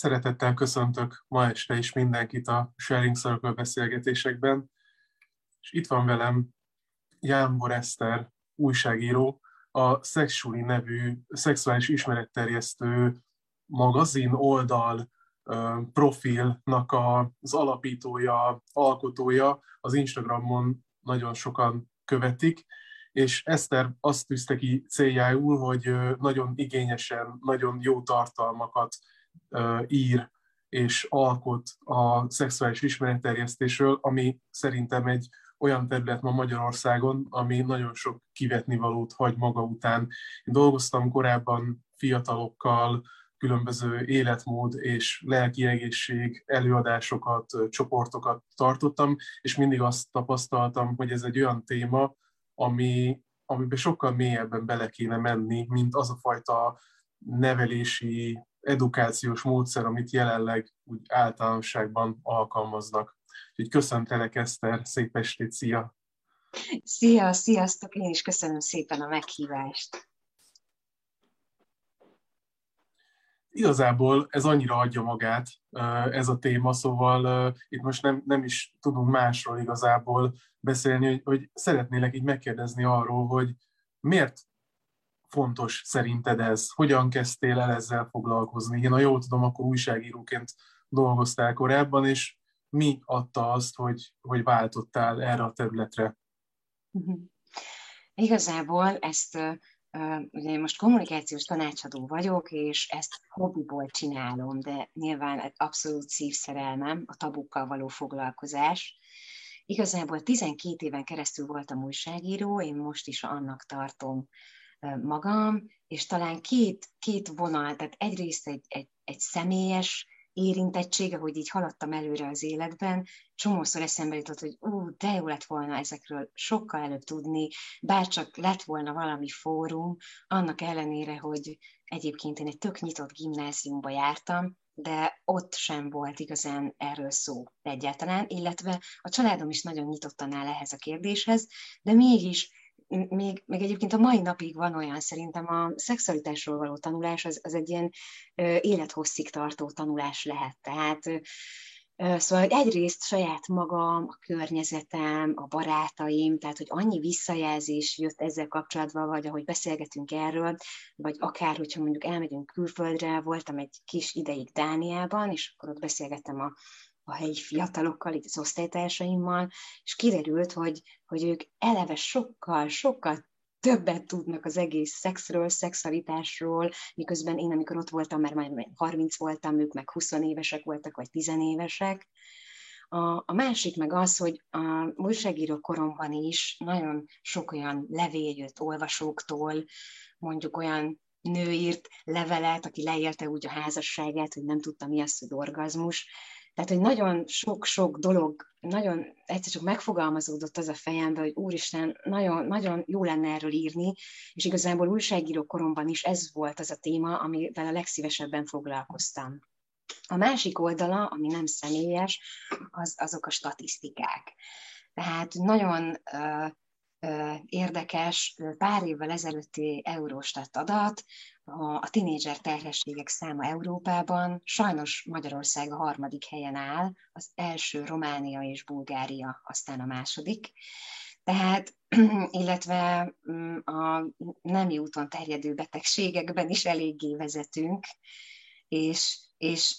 Szeretettel köszöntök ma este is mindenkit a Sharing Circle beszélgetésekben. És itt van velem Jánbor Eszter, újságíró, a Sexually nevű szexuális ismeretterjesztő magazin oldal profilnak az alapítója, alkotója, az Instagramon nagyon sokan követik, és Eszter azt tűzte ki céljául, hogy nagyon igényesen, nagyon jó tartalmakat ír és alkot a szexuális ismeretterjesztésről, ami szerintem egy olyan terület ma Magyarországon, ami nagyon sok kivetnivalót hagy maga után. Én dolgoztam korábban fiatalokkal, különböző életmód és lelki egészség előadásokat, csoportokat tartottam, és mindig azt tapasztaltam, hogy ez egy olyan téma, ami, amiben sokkal mélyebben bele kéne menni, mint az a fajta nevelési, edukációs módszer, amit jelenleg úgy általánosságban alkalmaznak. Úgyhogy köszöntelek, Eszter, szép estét, szia! Szia, sziasztok! Én is köszönöm szépen a meghívást. Igazából ez annyira adja magát, ez a téma, szóval itt most nem, nem is tudunk másról igazából beszélni, hogy, hogy szeretnélek így megkérdezni arról, hogy miért fontos szerinted ez? Hogyan kezdtél el ezzel foglalkozni? Én, ha jól tudom, akkor újságíróként dolgoztál korábban, és mi adta azt, hogy, hogy váltottál erre a területre? Uh-huh. Igazából ezt ugye én most kommunikációs tanácsadó vagyok, és ezt hobbiból csinálom, de nyilván abszolút szívszerelmem a tabukkal való foglalkozás. Igazából 12 éven keresztül voltam újságíró, én most is annak tartom magam, és talán két, két vonal, tehát egyrészt egy, egy, egy személyes érintettsége, hogy így haladtam előre az életben, csomószor eszembe jutott, hogy ú, de jó lett volna ezekről sokkal előbb tudni, bárcsak lett volna valami fórum, annak ellenére, hogy egyébként én egy tök nyitott gimnáziumba jártam, de ott sem volt igazán erről szó egyáltalán, illetve a családom is nagyon nyitottan áll ehhez a kérdéshez, de mégis még, még egyébként a mai napig van olyan, szerintem a szexualitásról való tanulás az, az egy ilyen ö, élethosszig tartó tanulás lehet. Tehát ö, szóval egyrészt saját magam, a környezetem, a barátaim, tehát hogy annyi visszajelzés jött ezzel kapcsolatban, vagy ahogy beszélgetünk erről, vagy akár, hogyha mondjuk elmegyünk külföldre, voltam egy kis ideig Dániában, és akkor ott beszélgettem a a helyi fiatalokkal, itt az osztálytársaimmal, és kiderült, hogy, hogy ők eleve sokkal, sokkal többet tudnak az egész szexről, szexualitásról, miközben én, amikor ott voltam, mert már 30 voltam, ők meg 20 évesek voltak, vagy 10 évesek. A, a másik meg az, hogy a újságíró koromban is nagyon sok olyan levél jött olvasóktól, mondjuk olyan nő írt levelet, aki leélte úgy a házasságát, hogy nem tudta mi az, hogy orgazmus, tehát, hogy nagyon sok-sok dolog, nagyon egyszer csak megfogalmazódott az a fejembe, hogy úristen, nagyon, nagyon jó lenne erről írni, és igazából újságíró koromban is ez volt az a téma, amivel a legszívesebben foglalkoztam. A másik oldala, ami nem személyes, az, azok a statisztikák. Tehát nagyon érdekes pár évvel ezelőtti Eurostat adat, a tinédzser terhességek száma Európában, sajnos Magyarország a harmadik helyen áll, az első Románia és Bulgária, aztán a második. Tehát, illetve mm, a nemi úton terjedő betegségekben is eléggé vezetünk, és, és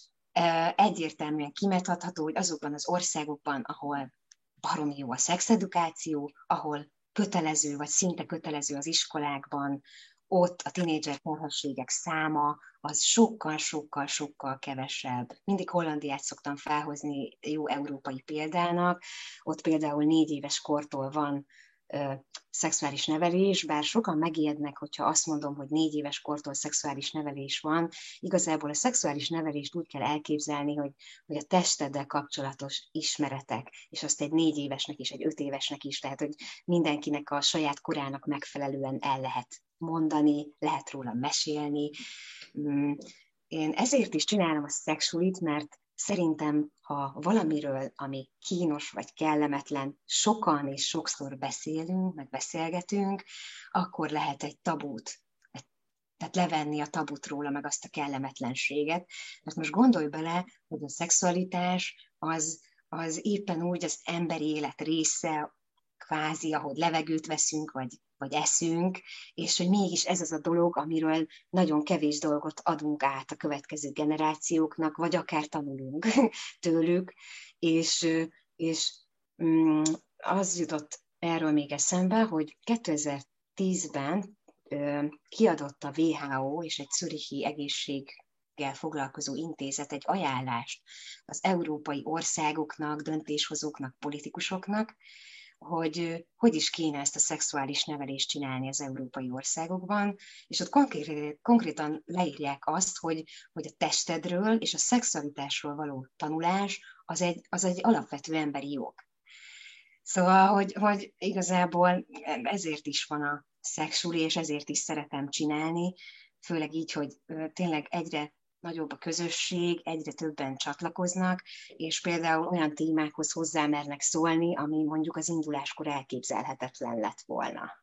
egyértelműen kimethatható, hogy azokban az országokban, ahol baromi jó a szexedukáció, ahol kötelező, vagy szinte kötelező az iskolákban, ott a tinédzser terhességek száma az sokkal-sokkal-sokkal kevesebb. Mindig Hollandiát szoktam felhozni jó európai példának, ott például négy éves kortól van szexuális nevelés, bár sokan megijednek, hogyha azt mondom, hogy négy éves kortól szexuális nevelés van. Igazából a szexuális nevelést úgy kell elképzelni, hogy, hogy a testeddel kapcsolatos ismeretek, és azt egy négy évesnek is, egy öt évesnek is, tehát hogy mindenkinek a saját korának megfelelően el lehet mondani, lehet róla mesélni. Mm, én ezért is csinálom a szexulit, mert Szerintem, ha valamiről, ami kínos vagy kellemetlen, sokan és sokszor beszélünk, meg beszélgetünk, akkor lehet egy tabút, tehát levenni a tabut róla, meg azt a kellemetlenséget. Mert most gondolj bele, hogy a szexualitás az, az éppen úgy az emberi élet része, kvázi, ahogy levegőt veszünk, vagy, vagy eszünk, és hogy mégis ez az a dolog, amiről nagyon kevés dolgot adunk át a következő generációknak, vagy akár tanulunk tőlük, és, és mm, az jutott erről még eszembe, hogy 2010-ben kiadott a WHO és egy szürihi egészséggel foglalkozó intézet egy ajánlást az európai országoknak, döntéshozóknak, politikusoknak, hogy hogy is kéne ezt a szexuális nevelést csinálni az európai országokban, és ott konkrét, konkrétan leírják azt, hogy, hogy a testedről és a szexualitásról való tanulás az egy, az egy alapvető emberi jog. Szóval, hogy, hogy igazából ezért is van a szexuli, és ezért is szeretem csinálni, főleg így, hogy tényleg egyre nagyobb a közösség, egyre többen csatlakoznak, és például olyan témákhoz hozzámernek szólni, ami mondjuk az induláskor elképzelhetetlen lett volna.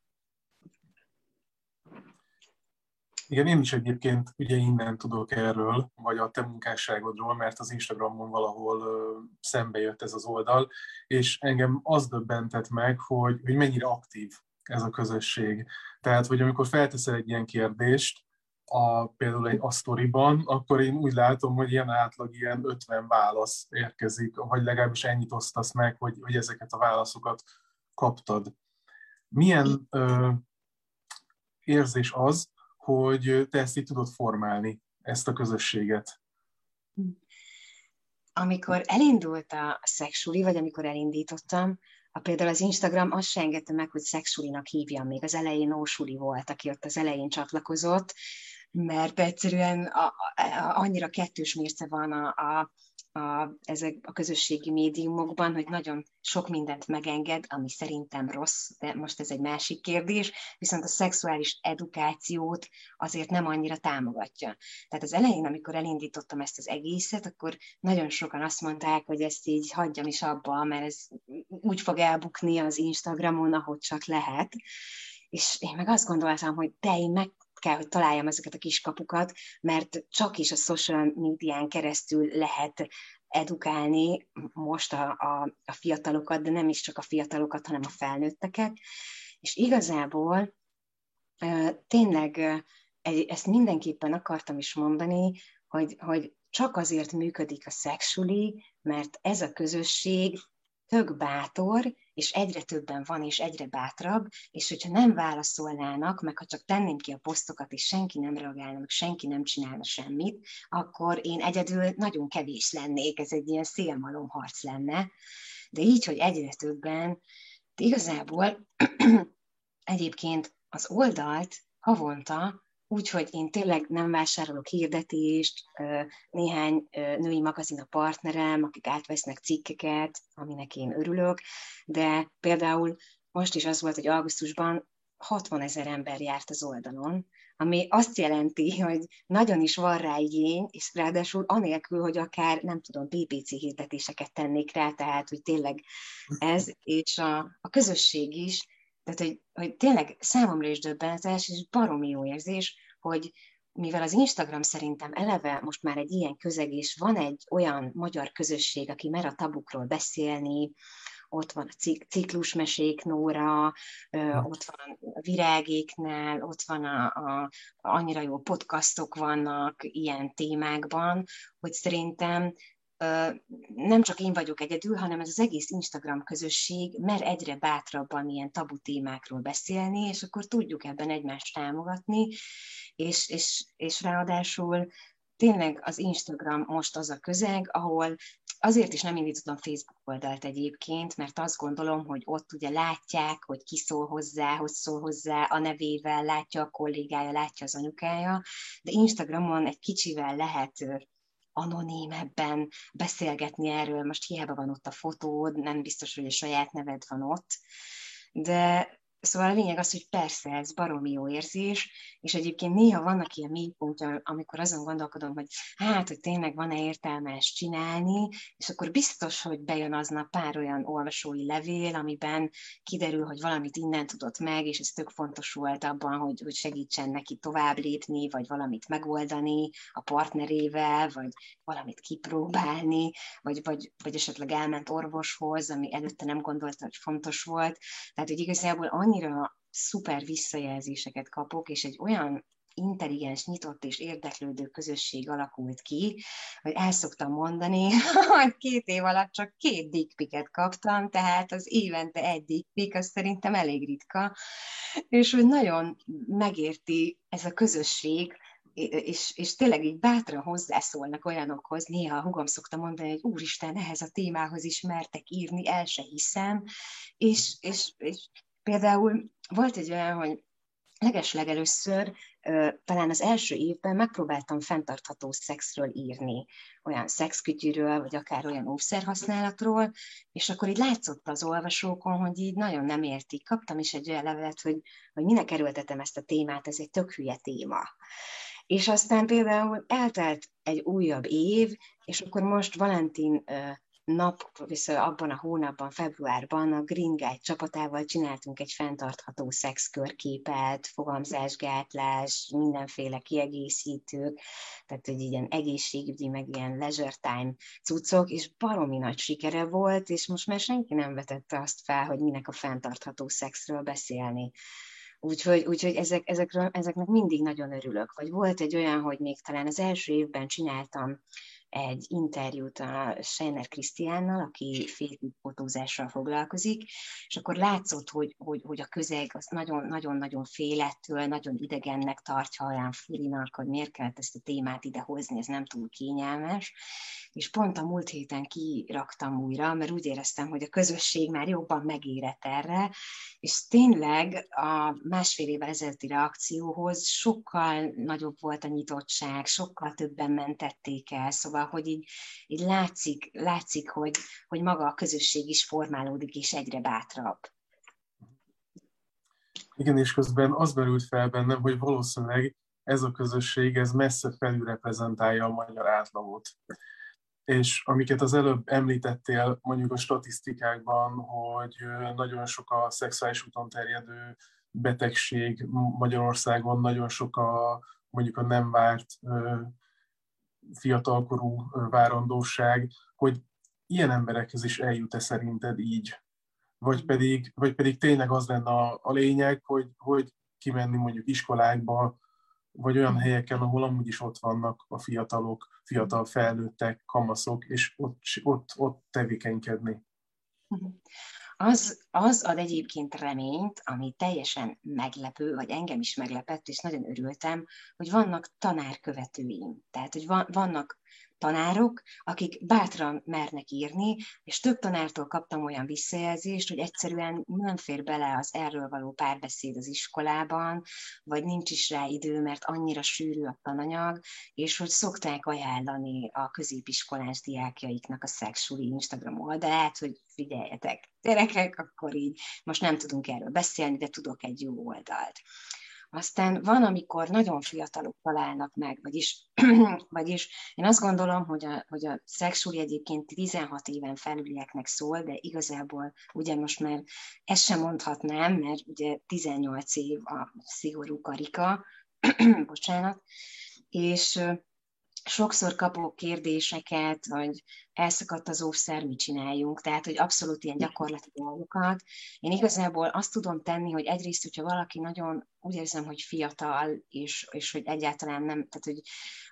Igen, én is egyébként ugye innen tudok erről, vagy a te munkásságodról, mert az Instagramon valahol szembe jött ez az oldal, és engem az döbbentett meg, hogy, hogy mennyire aktív ez a közösség. Tehát, hogy amikor felteszel egy ilyen kérdést, a, például egy asztoriban, akkor én úgy látom, hogy ilyen átlag ilyen 50 válasz érkezik, vagy legalábbis ennyit osztasz meg, hogy, hogy ezeket a válaszokat kaptad. Milyen ö, érzés az, hogy te ezt így tudod formálni, ezt a közösséget? Amikor elindult a szexuli, vagy amikor elindítottam, a például az Instagram azt se engedte meg, hogy szexulinak hívjam, még az elején Ósuli volt, aki ott az elején csatlakozott, mert egyszerűen a, a, annyira kettős mérce van a, a, a, ezek a közösségi médiumokban, hogy nagyon sok mindent megenged, ami szerintem rossz, de most ez egy másik kérdés, viszont a szexuális edukációt azért nem annyira támogatja. Tehát az elején, amikor elindítottam ezt az egészet, akkor nagyon sokan azt mondták, hogy ezt így hagyjam is abba, mert ez úgy fog elbukni az Instagramon, ahogy csak lehet. És én meg azt gondoltam, hogy te én meg kell, hogy találjam ezeket a kiskapukat, mert csak is a social médián keresztül lehet edukálni most a, a, a fiatalokat, de nem is csak a fiatalokat, hanem a felnőtteket. És igazából tényleg ezt mindenképpen akartam is mondani, hogy, hogy csak azért működik a szexuli, mert ez a közösség tök bátor, és egyre többen van, és egyre bátrabb, és hogyha nem válaszolnának, meg ha csak tenném ki a posztokat, és senki nem reagálna, meg senki nem csinálna semmit, akkor én egyedül nagyon kevés lennék, ez egy ilyen szélmalomharc lenne. De így, hogy egyre többen, de igazából egyébként az oldalt havonta Úgyhogy én tényleg nem vásárolok hirdetést, néhány női magazin a partnerem, akik átvesznek cikkeket, aminek én örülök, de például most is az volt, hogy augusztusban 60 ezer ember járt az oldalon, ami azt jelenti, hogy nagyon is van rá igény, és ráadásul anélkül, hogy akár, nem tudom, PPC hirdetéseket tennék rá, tehát, hogy tényleg ez, és a, a közösség is tehát, hogy, hogy tényleg számomra is döbbenetes, és baromi jó érzés, hogy mivel az Instagram szerintem eleve most már egy ilyen közeg, és van egy olyan magyar közösség, aki mer a tabukról beszélni, ott van a ciklusmesék Nóra, ott van a virágéknál, ott van a, a, annyira jó podcastok vannak ilyen témákban, hogy szerintem nem csak én vagyok egyedül, hanem ez az egész Instagram közösség mer egyre bátrabban ilyen tabu témákról beszélni, és akkor tudjuk ebben egymást támogatni, és, és, és ráadásul tényleg az Instagram most az a közeg, ahol azért is nem indítottam Facebook oldalt egyébként, mert azt gondolom, hogy ott ugye látják, hogy ki szól hozzá, hogy szól hozzá a nevével, látja a kollégája, látja az anyukája, de Instagramon egy kicsivel lehet anonímebben beszélgetni erről, most hiába van ott a fotód, nem biztos, hogy a saját neved van ott, de Szóval a lényeg az, hogy persze ez baromi jó érzés, és egyébként néha vannak ilyen mélypontja, amikor azon gondolkodom, hogy hát, hogy tényleg van-e értelme ezt csinálni, és akkor biztos, hogy bejön aznap pár olyan olvasói levél, amiben kiderül, hogy valamit innen tudott meg, és ez tök fontos volt abban, hogy, hogy segítsen neki tovább lépni, vagy valamit megoldani a partnerével, vagy valamit kipróbálni, vagy, vagy, vagy esetleg elment orvoshoz, ami előtte nem gondolta, hogy fontos volt. Tehát, hogy igazából annyira szuper visszajelzéseket kapok, és egy olyan intelligens, nyitott és érdeklődő közösség alakult ki, hogy el szoktam mondani, hogy két év alatt csak két dickpiket kaptam, tehát az évente egy dickpik, az szerintem elég ritka, és hogy nagyon megérti ez a közösség, és, és tényleg így bátran hozzászólnak olyanokhoz, néha a hugom szokta mondani, hogy úristen, ehhez a témához is mertek írni, el se hiszem, és, és, és Például volt egy olyan, hogy legeslegelőször, talán az első évben megpróbáltam fenntartható szexről írni, olyan szexkütyűről, vagy akár olyan óvszerhasználatról, és akkor így látszott az olvasókon, hogy így nagyon nem értik. Kaptam is egy olyan levelet, hogy, hogy minek erőltetem ezt a témát, ez egy tök hülye téma. És aztán például eltelt egy újabb év, és akkor most Valentin nap, viszont abban a hónapban, februárban a Green Guide csapatával csináltunk egy fenntartható szexkörképet, fogamzásgátlás, mindenféle kiegészítők, tehát hogy ilyen egészségügyi, meg ilyen leisure time cuccok, és baromi nagy sikere volt, és most már senki nem vetette azt fel, hogy minek a fenntartható szexről beszélni. Úgyhogy, úgyhogy ezek, ezekről, ezeknek mindig nagyon örülök. Vagy volt egy olyan, hogy még talán az első évben csináltam egy interjút a Scheiner Krisztiánnal, aki fotózással foglalkozik, és akkor látszott, hogy, hogy, hogy a közeg az nagyon-nagyon félettől, nagyon idegennek tartja, olyan furinak, hogy miért kellett ezt a témát idehozni, ez nem túl kényelmes, és pont a múlt héten kiraktam újra, mert úgy éreztem, hogy a közösség már jobban megérett erre, és tényleg a másfél évvel ezelőtti reakcióhoz sokkal nagyobb volt a nyitottság, sokkal többen mentették el, szóval, hogy így, így látszik, látszik hogy, hogy maga a közösség is formálódik, és egyre bátrabb. Igen, és közben az merült fel bennem, hogy valószínűleg ez a közösség, ez messze felülreprezentálja a magyar átlagot és amiket az előbb említettél mondjuk a statisztikákban, hogy nagyon sok a szexuális úton terjedő betegség Magyarországon, nagyon sok a mondjuk a nem várt fiatalkorú várandóság, hogy ilyen emberekhez is eljut-e szerinted így? Vagy pedig, vagy pedig tényleg az lenne a, a lényeg, hogy, hogy kimenni mondjuk iskolákba, vagy olyan helyeken, ahol amúgy is ott vannak a fiatalok, fiatal felnőttek, kamaszok, és ott, ott, ott tevékenykedni. Az, az ad egyébként reményt, ami teljesen meglepő, vagy engem is meglepett, és nagyon örültem, hogy vannak tanárkövetőim. Tehát, hogy van, vannak tanárok, akik bátran mernek írni, és több tanártól kaptam olyan visszajelzést, hogy egyszerűen nem fér bele az erről való párbeszéd az iskolában, vagy nincs is rá idő, mert annyira sűrű a tananyag, és hogy szokták ajánlani a középiskolás diákjaiknak a Sexually Instagram oldalát, hogy figyeljetek, gyerekek, akkor így most nem tudunk erről beszélni, de tudok egy jó oldalt. Aztán van, amikor nagyon fiatalok találnak meg, vagyis, vagyis én azt gondolom, hogy a, hogy a szexuális egyébként 16 éven felülieknek szól, de igazából ugye most már ezt sem mondhatnám, mert ugye 18 év a szigorú karika, bocsánat, és sokszor kapok kérdéseket, hogy elszakadt az óvszer, mit csináljunk, tehát, hogy abszolút ilyen gyakorlati dolgokat. Én igazából azt tudom tenni, hogy egyrészt, hogyha valaki nagyon úgy érzem, hogy fiatal, és, és hogy egyáltalán nem, tehát, hogy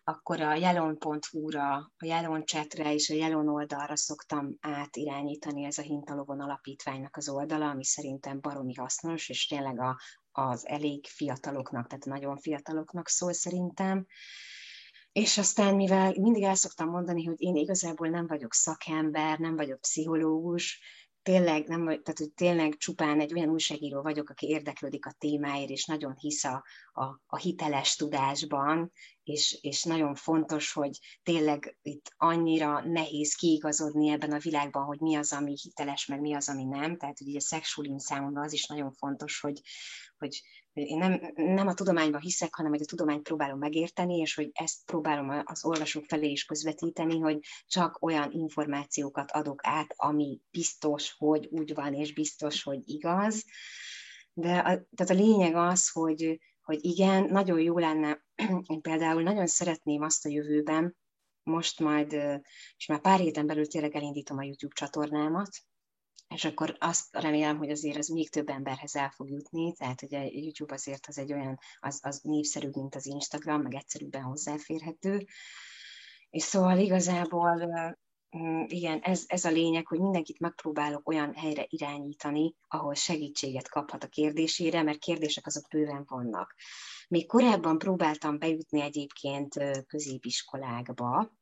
akkor a jelon.hu-ra, a jelon chatre és a jelon oldalra szoktam átirányítani ez a Hintalovon alapítványnak az oldala, ami szerintem baromi hasznos, és tényleg a, az elég fiataloknak, tehát nagyon fiataloknak szól szerintem. És aztán, mivel mindig el szoktam mondani, hogy én igazából nem vagyok szakember, nem vagyok pszichológus, tényleg, nem, tehát, hogy tényleg csupán egy olyan újságíró vagyok, aki érdeklődik a témáért, és nagyon hisz a, a, a hiteles tudásban, és, és nagyon fontos, hogy tényleg itt annyira nehéz kiigazodni ebben a világban, hogy mi az, ami hiteles, meg mi az, ami nem. Tehát, hogy a szexualin számomra az is nagyon fontos, hogy, hogy én nem, nem a tudományban hiszek, hanem hogy a tudományt próbálom megérteni, és hogy ezt próbálom az olvasók felé is közvetíteni, hogy csak olyan információkat adok át, ami biztos, hogy úgy van, és biztos, hogy igaz. De a, tehát a lényeg az, hogy, hogy igen, nagyon jó lenne, én például nagyon szeretném azt a jövőben, most majd, és már pár héten belül tényleg elindítom a YouTube csatornámat, és akkor azt remélem, hogy azért az még több emberhez el fog jutni, tehát a YouTube azért az egy olyan, az, az népszerűbb, mint az Instagram, meg egyszerűbben hozzáférhető. És szóval igazából mm, igen, ez, ez a lényeg, hogy mindenkit megpróbálok olyan helyre irányítani, ahol segítséget kaphat a kérdésére, mert kérdések azok bőven vannak. Még korábban próbáltam bejutni egyébként középiskolákba,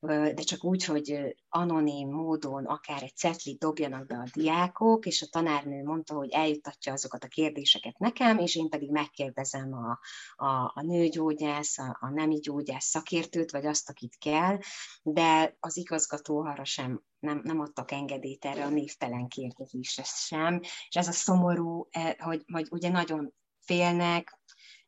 de csak úgy, hogy anonim módon akár egy cetlit dobjanak be a diákok, és a tanárnő mondta, hogy eljuttatja azokat a kérdéseket nekem, és én pedig megkérdezem a, a, a nőgyógyász, a, a nemi gyógyász szakértőt, vagy azt, akit kell, de az igazgató arra sem nem, nem adtak engedélyt erre a névtelen kérdezésre sem, és ez a szomorú, e, hogy, hogy ugye nagyon félnek,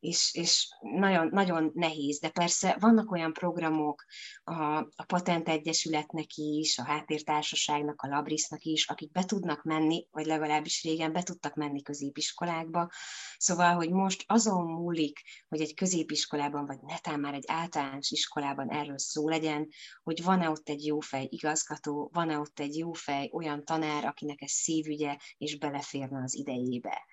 és, és nagyon, nagyon nehéz, de persze vannak olyan programok a, a Patent Egyesületnek is, a Háttértársaságnak, a Labrisznak is, akik be tudnak menni, vagy legalábbis régen be tudtak menni középiskolákba. Szóval, hogy most azon múlik, hogy egy középiskolában, vagy netán már egy általános iskolában erről szó legyen, hogy van-e ott egy jófej igazgató, van-e ott egy jófej olyan tanár, akinek ez szívügye, és beleférne az idejébe.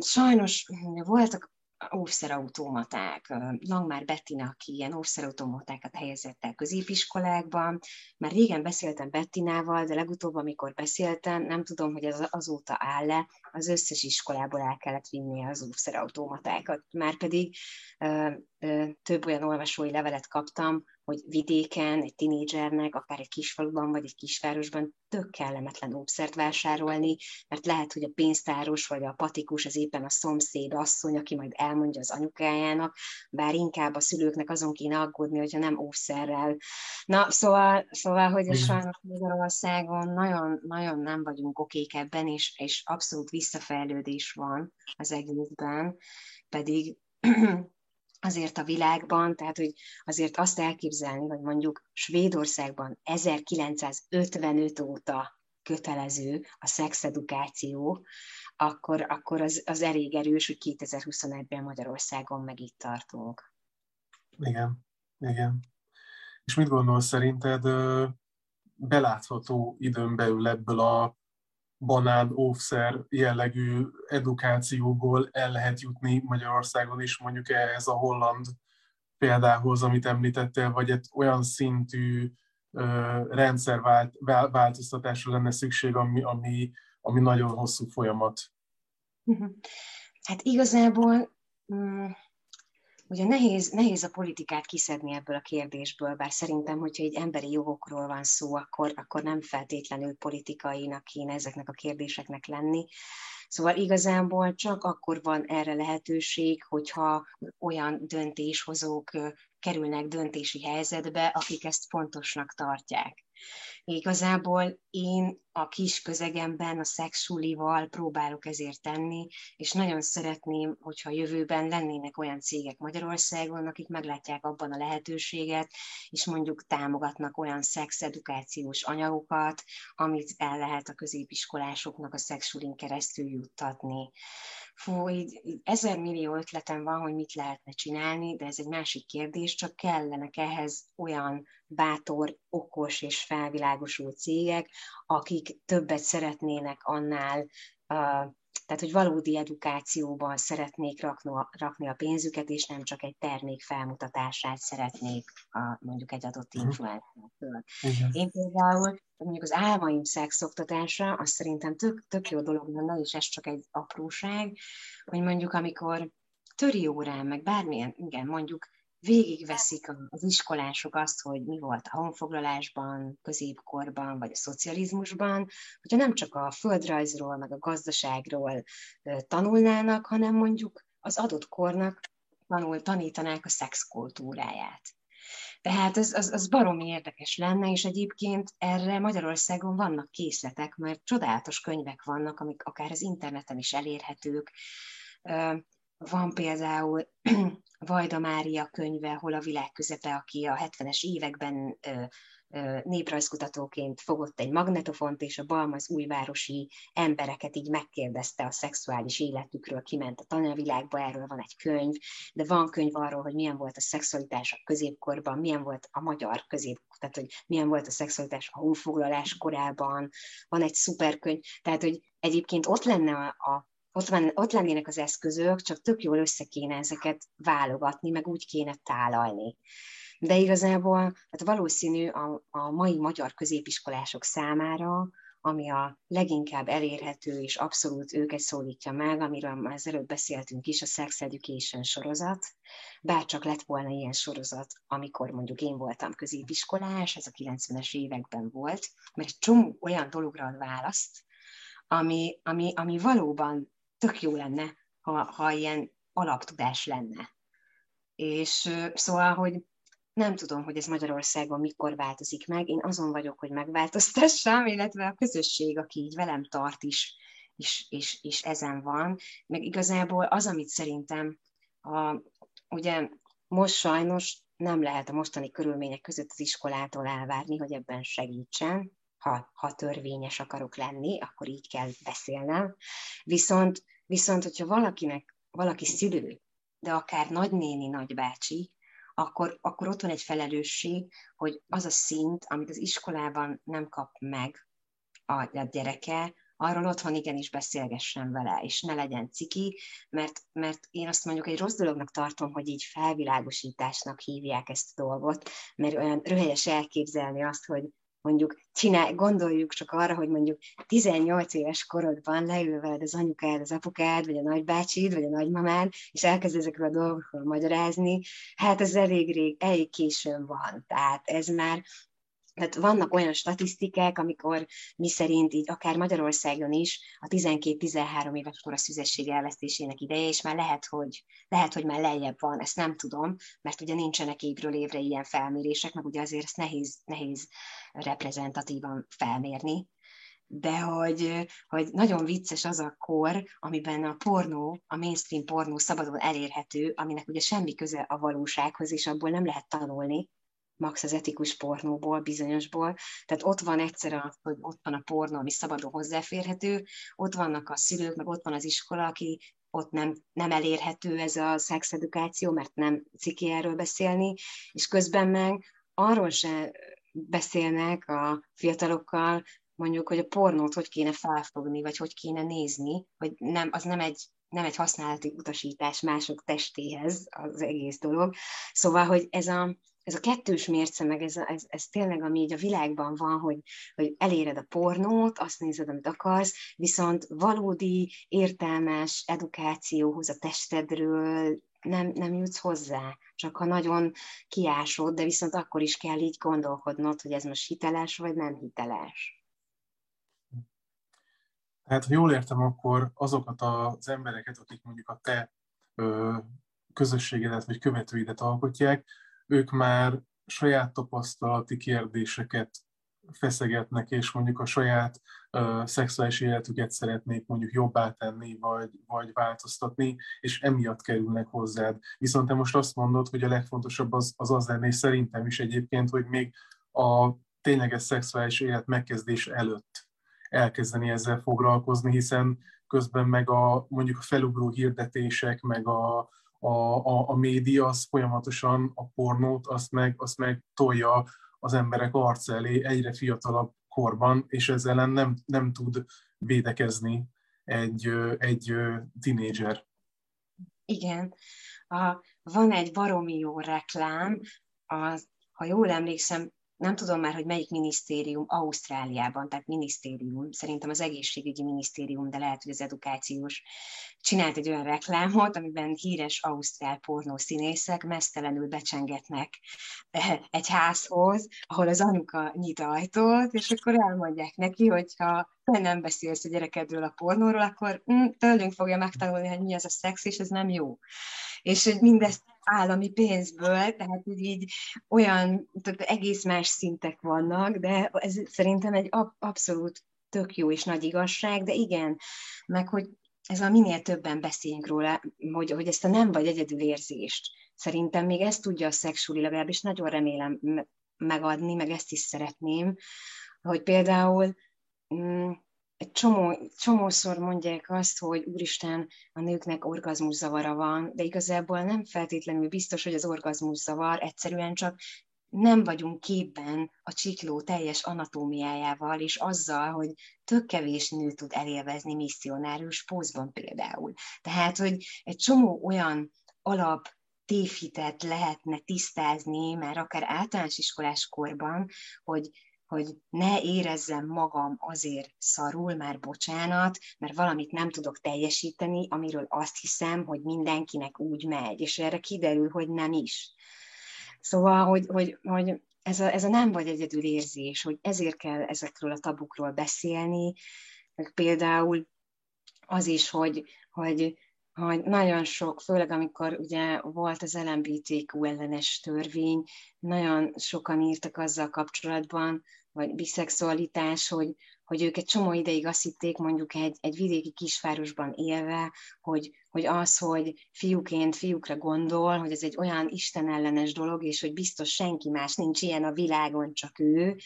Sajnos voltak óvszerautomaták. Langmár Bettina, aki ilyen óvszerautomatákat helyezett el középiskolákban. Már régen beszéltem Bettinával, de legutóbb, amikor beszéltem, nem tudom, hogy ez azóta áll-e, az összes iskolából el kellett vinnie az óvszerautomatákat. Már pedig ö, ö, több olyan olvasói levelet kaptam, hogy vidéken egy tinédzsernek, akár egy kisfaluban vagy egy kisvárosban tök kellemetlen óvszert vásárolni, mert lehet, hogy a pénztáros vagy a patikus az éppen a szomszéd asszony, aki majd elmondja az anyukájának, bár inkább a szülőknek azon kéne aggódni, hogyha nem óvszerrel. Na, szóval, szóval hogy a sajnos Magyarországon nagyon, nagyon nem vagyunk okék ebben, és, és abszolút visszafejlődés van az egészben, pedig azért a világban, tehát hogy azért azt elképzelni, hogy mondjuk Svédországban 1955 óta kötelező a szexedukáció, akkor, akkor az, az elég erős, hogy 2021-ben Magyarországon meg itt tartunk. Igen, igen. És mit gondolsz szerinted belátható időn belül ebből a banán, óvszer jellegű edukációból el lehet jutni Magyarországon is mondjuk ehhez a holland példához, amit említettél, vagy egy olyan szintű rendszerváltoztatásra lenne szükség, ami, ami, ami nagyon hosszú folyamat. Hát igazából mm, Ugye nehéz, nehéz a politikát kiszedni ebből a kérdésből, bár szerintem, hogyha egy emberi jogokról van szó, akkor, akkor nem feltétlenül politikainak kéne ezeknek a kérdéseknek lenni. Szóval igazából csak akkor van erre lehetőség, hogyha olyan döntéshozók kerülnek döntési helyzetbe, akik ezt fontosnak tartják. Igazából én a kis közegemben a szexulival próbálok ezért tenni, és nagyon szeretném, hogyha jövőben lennének olyan cégek Magyarországon, akik meglátják abban a lehetőséget, és mondjuk támogatnak olyan szexedukációs anyagokat, amit el lehet a középiskolásoknak a szexulin keresztül juttatni fú, így, így ezer millió ötletem van, hogy mit lehetne csinálni, de ez egy másik kérdés, csak kellenek ehhez olyan bátor, okos és felvilágosult cégek, akik többet szeretnének annál uh, tehát, hogy valódi edukációban szeretnék rakni, rakni a pénzüket, és nem csak egy termék felmutatását szeretnék a, mondjuk egy adott mhm. influencertől. Én például mondjuk az álmaim szexoktatása, az szerintem tök, tök jó dolog lenne, és ez csak egy apróság, hogy mondjuk amikor töri órán, meg bármilyen, igen, mondjuk végigveszik az iskolások azt, hogy mi volt a honfoglalásban, középkorban, vagy a szocializmusban, hogyha nem csak a földrajzról, meg a gazdaságról tanulnának, hanem mondjuk az adott kornak tanul, tanítanák a szexkultúráját. Tehát ez az, az baromi érdekes lenne, és egyébként erre Magyarországon vannak készletek, mert csodálatos könyvek vannak, amik akár az interneten is elérhetők. Van például Vajda Mária könyve, hol a világ közepe, aki a 70-es években néprajzkutatóként fogott egy magnetofont, és a Balmaz újvárosi embereket így megkérdezte a szexuális életükről, kiment a tanulvilágba, erről van egy könyv, de van könyv arról, hogy milyen volt a szexualitás a középkorban, milyen volt a magyar közép, tehát hogy milyen volt a szexualitás a honfoglalás korában, van egy szuperkönyv, tehát hogy egyébként ott lenne a, a ott, van, ott lennének az eszközök, csak tök jól össze kéne ezeket válogatni, meg úgy kéne tálalni. De igazából hát valószínű a, a mai magyar középiskolások számára, ami a leginkább elérhető és abszolút őket szólítja meg, amiről már előbb beszéltünk is, a Sex Education sorozat. Bárcsak lett volna ilyen sorozat, amikor mondjuk én voltam középiskolás, ez a 90-es években volt, mert csomó olyan dologra ad választ, ami, ami, ami valóban tök jó lenne, ha, ha ilyen alaptudás lenne. És szóval, hogy nem tudom, hogy ez Magyarországon mikor változik meg. Én azon vagyok, hogy megváltoztassam, illetve a közösség, aki így velem tart is, és, és, és ezen van. Meg igazából az, amit szerintem a, ugye most sajnos nem lehet a mostani körülmények között az iskolától elvárni, hogy ebben segítsen. Ha, ha törvényes akarok lenni, akkor így kell beszélnem. Viszont, viszont hogyha valakinek, valaki szülő, de akár nagynéni, nagybácsi, akkor, akkor ott van egy felelősség, hogy az a szint, amit az iskolában nem kap meg a, a gyereke, arról otthon igenis beszélgessen vele, és ne legyen ciki, mert, mert én azt mondjuk egy rossz dolognak tartom, hogy így felvilágosításnak hívják ezt a dolgot, mert olyan röhelyes elképzelni azt, hogy mondjuk csinál, gondoljuk csak arra, hogy mondjuk 18 éves korodban leül veled az anyukád, az apukád, vagy a nagybácsid, vagy a nagymamád, és elkezd ezekről a dolgokról magyarázni, hát ez elég rég, elég későn van. Tehát ez már tehát vannak olyan statisztikák, amikor mi szerint így akár Magyarországon is a 12-13 éves kor a szüzesség elvesztésének ideje, és már lehet hogy, lehet, hogy már lejjebb van, ezt nem tudom, mert ugye nincsenek évről évre ilyen felmérések, meg ugye azért ezt nehéz, nehéz reprezentatívan felmérni, de hogy, hogy nagyon vicces az a kor, amiben a pornó, a mainstream pornó szabadon elérhető, aminek ugye semmi köze a valósághoz, és abból nem lehet tanulni, max az etikus pornóból, bizonyosból. Tehát ott van egyszer, az, hogy ott van a pornó, ami szabadon hozzáférhető, ott vannak a szülők, meg ott van az iskola, aki ott nem, nem elérhető ez a szexedukáció, mert nem ciki erről beszélni, és közben meg arról se beszélnek a fiatalokkal, mondjuk, hogy a pornót hogy kéne felfogni, vagy hogy kéne nézni, hogy nem, az nem egy, nem egy használati utasítás mások testéhez az egész dolog. Szóval, hogy ez a, ez a kettős mérce, meg ez, ez, ez tényleg, ami így a világban van, hogy, hogy eléred a pornót, azt nézed, amit akarsz, viszont valódi, értelmes edukációhoz a testedről nem, nem jutsz hozzá, csak ha nagyon kiásod, de viszont akkor is kell így gondolkodnod, hogy ez most hiteles vagy nem hiteles. Hát, ha jól értem, akkor azokat az embereket, akik mondjuk a te ö, közösségedet vagy követőidet alkotják, ők már saját tapasztalati kérdéseket feszegetnek, és mondjuk a saját uh, szexuális életüket szeretnék mondjuk jobbá tenni, vagy, vagy változtatni, és emiatt kerülnek hozzád. Viszont te most azt mondod, hogy a legfontosabb az az, az lenne, és szerintem is egyébként, hogy még a tényleges szexuális élet megkezdés előtt elkezdeni ezzel foglalkozni, hiszen közben meg a mondjuk a felugró hirdetések, meg a, a, a, a média az folyamatosan a pornót, azt meg, azt meg tolja az emberek arc elé egyre fiatalabb korban, és ezzel ellen nem, nem tud védekezni egy, egy tinédzser. Igen. A, van egy baromi jó reklám, az, ha jól emlékszem, nem tudom már, hogy melyik minisztérium Ausztráliában, tehát minisztérium, szerintem az egészségügyi minisztérium, de lehet, hogy az edukációs, csinált egy olyan reklámot, amiben híres ausztrál pornószínészek mesztelenül becsengetnek eh, egy házhoz, ahol az anyuka nyit ajtót, és akkor elmondják neki, hogy ha te nem beszélsz a gyerekedről a pornóról, akkor hm, tőlünk fogja megtanulni, hogy mi az a szex, és ez nem jó. És hogy mindezt állami pénzből, tehát így olyan tehát egész más szintek vannak, de ez szerintem egy abszolút tök jó és nagy igazság, de igen, meg hogy ez a minél többen beszéljünk róla, hogy, hogy ezt a nem vagy egyedül érzést, szerintem még ezt tudja a szexuális, legalábbis nagyon remélem megadni, meg ezt is szeretném, hogy például mm, egy csomó, csomószor mondják azt, hogy úristen, a nőknek orgazmuszavara van, de igazából nem feltétlenül biztos, hogy az orgazmuszavar egyszerűen csak nem vagyunk képben a csikló teljes anatómiájával, és azzal, hogy tök kevés nő tud elélvezni misszionárius pózban például. Tehát, hogy egy csomó olyan alap tévhitet lehetne tisztázni, már akár általános iskolás korban, hogy hogy ne érezzem magam azért szarul, már bocsánat, mert valamit nem tudok teljesíteni, amiről azt hiszem, hogy mindenkinek úgy megy, és erre kiderül, hogy nem is. Szóval, hogy, hogy, hogy ez, a, ez a nem vagy egyedül érzés, hogy ezért kell ezekről a tabukról beszélni, meg például az is, hogy, hogy, hogy nagyon sok, főleg amikor ugye volt az LMBTQ ellenes törvény, nagyon sokan írtak azzal kapcsolatban, vagy biszexualitás, hogy, hogy ők egy csomó ideig azt hitték mondjuk egy, egy vidéki kisvárosban élve, hogy, hogy az, hogy fiúként fiúkra gondol, hogy ez egy olyan istenellenes dolog, és hogy biztos senki más nincs ilyen a világon, csak ő,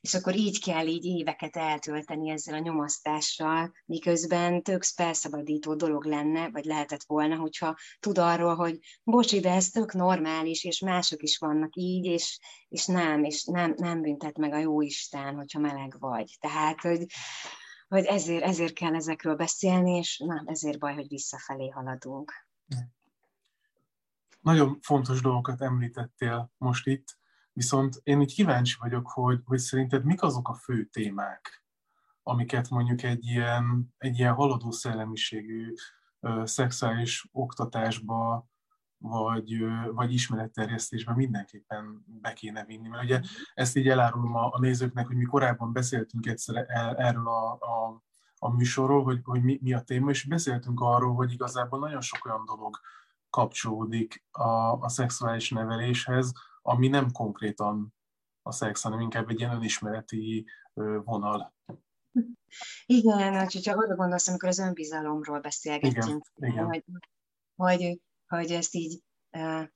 és akkor így kell így éveket eltölteni ezzel a nyomasztással, miközben tök felszabadító dolog lenne, vagy lehetett volna, hogyha tud arról, hogy bocs, de ez tök normális, és mások is vannak így, és, és nem, és nem, nem büntet meg a jó Isten, hogyha meleg vagy. Tehát, hogy hogy ezért, ezért kell ezekről beszélni, és na, ezért baj, hogy visszafelé haladunk. Nagyon fontos dolgokat említettél most itt, viszont én így kíváncsi vagyok, hogy, hogy szerinted mik azok a fő témák, amiket mondjuk egy ilyen, egy ilyen haladó szellemiségű szexuális oktatásba vagy, vagy ismeretterjesztésben mindenképpen be kéne vinni. Mert ugye ezt így elárulom a, a nézőknek, hogy mi korábban beszéltünk egyszer el, erről a, a, a műsorról, hogy, hogy mi, mi a téma, és beszéltünk arról, hogy igazából nagyon sok olyan dolog kapcsolódik a, a szexuális neveléshez, ami nem konkrétan a szex, hanem inkább egy ilyen önismereti vonal. Igen, hogyha arra gondolsz, amikor az önbizalomról beszélgettünk, igen, igen. Hogy, hogy hogy ezt így,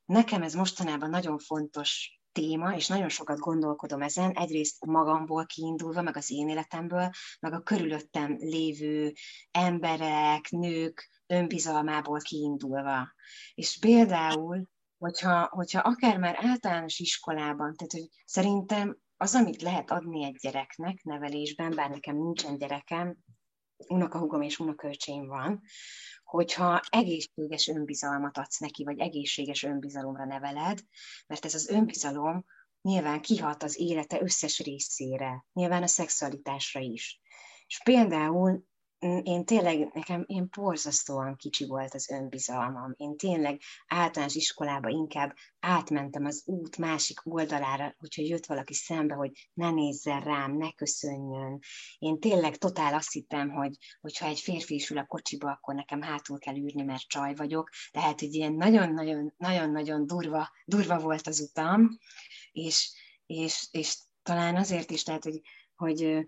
nekem ez mostanában nagyon fontos téma, és nagyon sokat gondolkodom ezen, egyrészt magamból kiindulva, meg az én életemből, meg a körülöttem lévő emberek, nők önbizalmából kiindulva. És például, hogyha, hogyha akár már általános iskolában, tehát hogy szerintem az, amit lehet adni egy gyereknek nevelésben, bár nekem nincsen gyerekem, unokahugom és unokölcsém van, hogyha egészséges önbizalmat adsz neki, vagy egészséges önbizalomra neveled, mert ez az önbizalom nyilván kihat az élete összes részére, nyilván a szexualitásra is. És például én tényleg, nekem én borzasztóan kicsi volt az önbizalmam. Én tényleg általános iskolába inkább átmentem az út másik oldalára, hogyha jött valaki szembe, hogy ne nézzen rám, ne köszönjön. Én tényleg totál azt hittem, hogy hogyha egy férfi is ül a kocsiba, akkor nekem hátul kell űrni, mert csaj vagyok. Tehát, hogy ilyen nagyon-nagyon durva, durva volt az utam, és, és, és talán azért is, tehát, hogy, hogy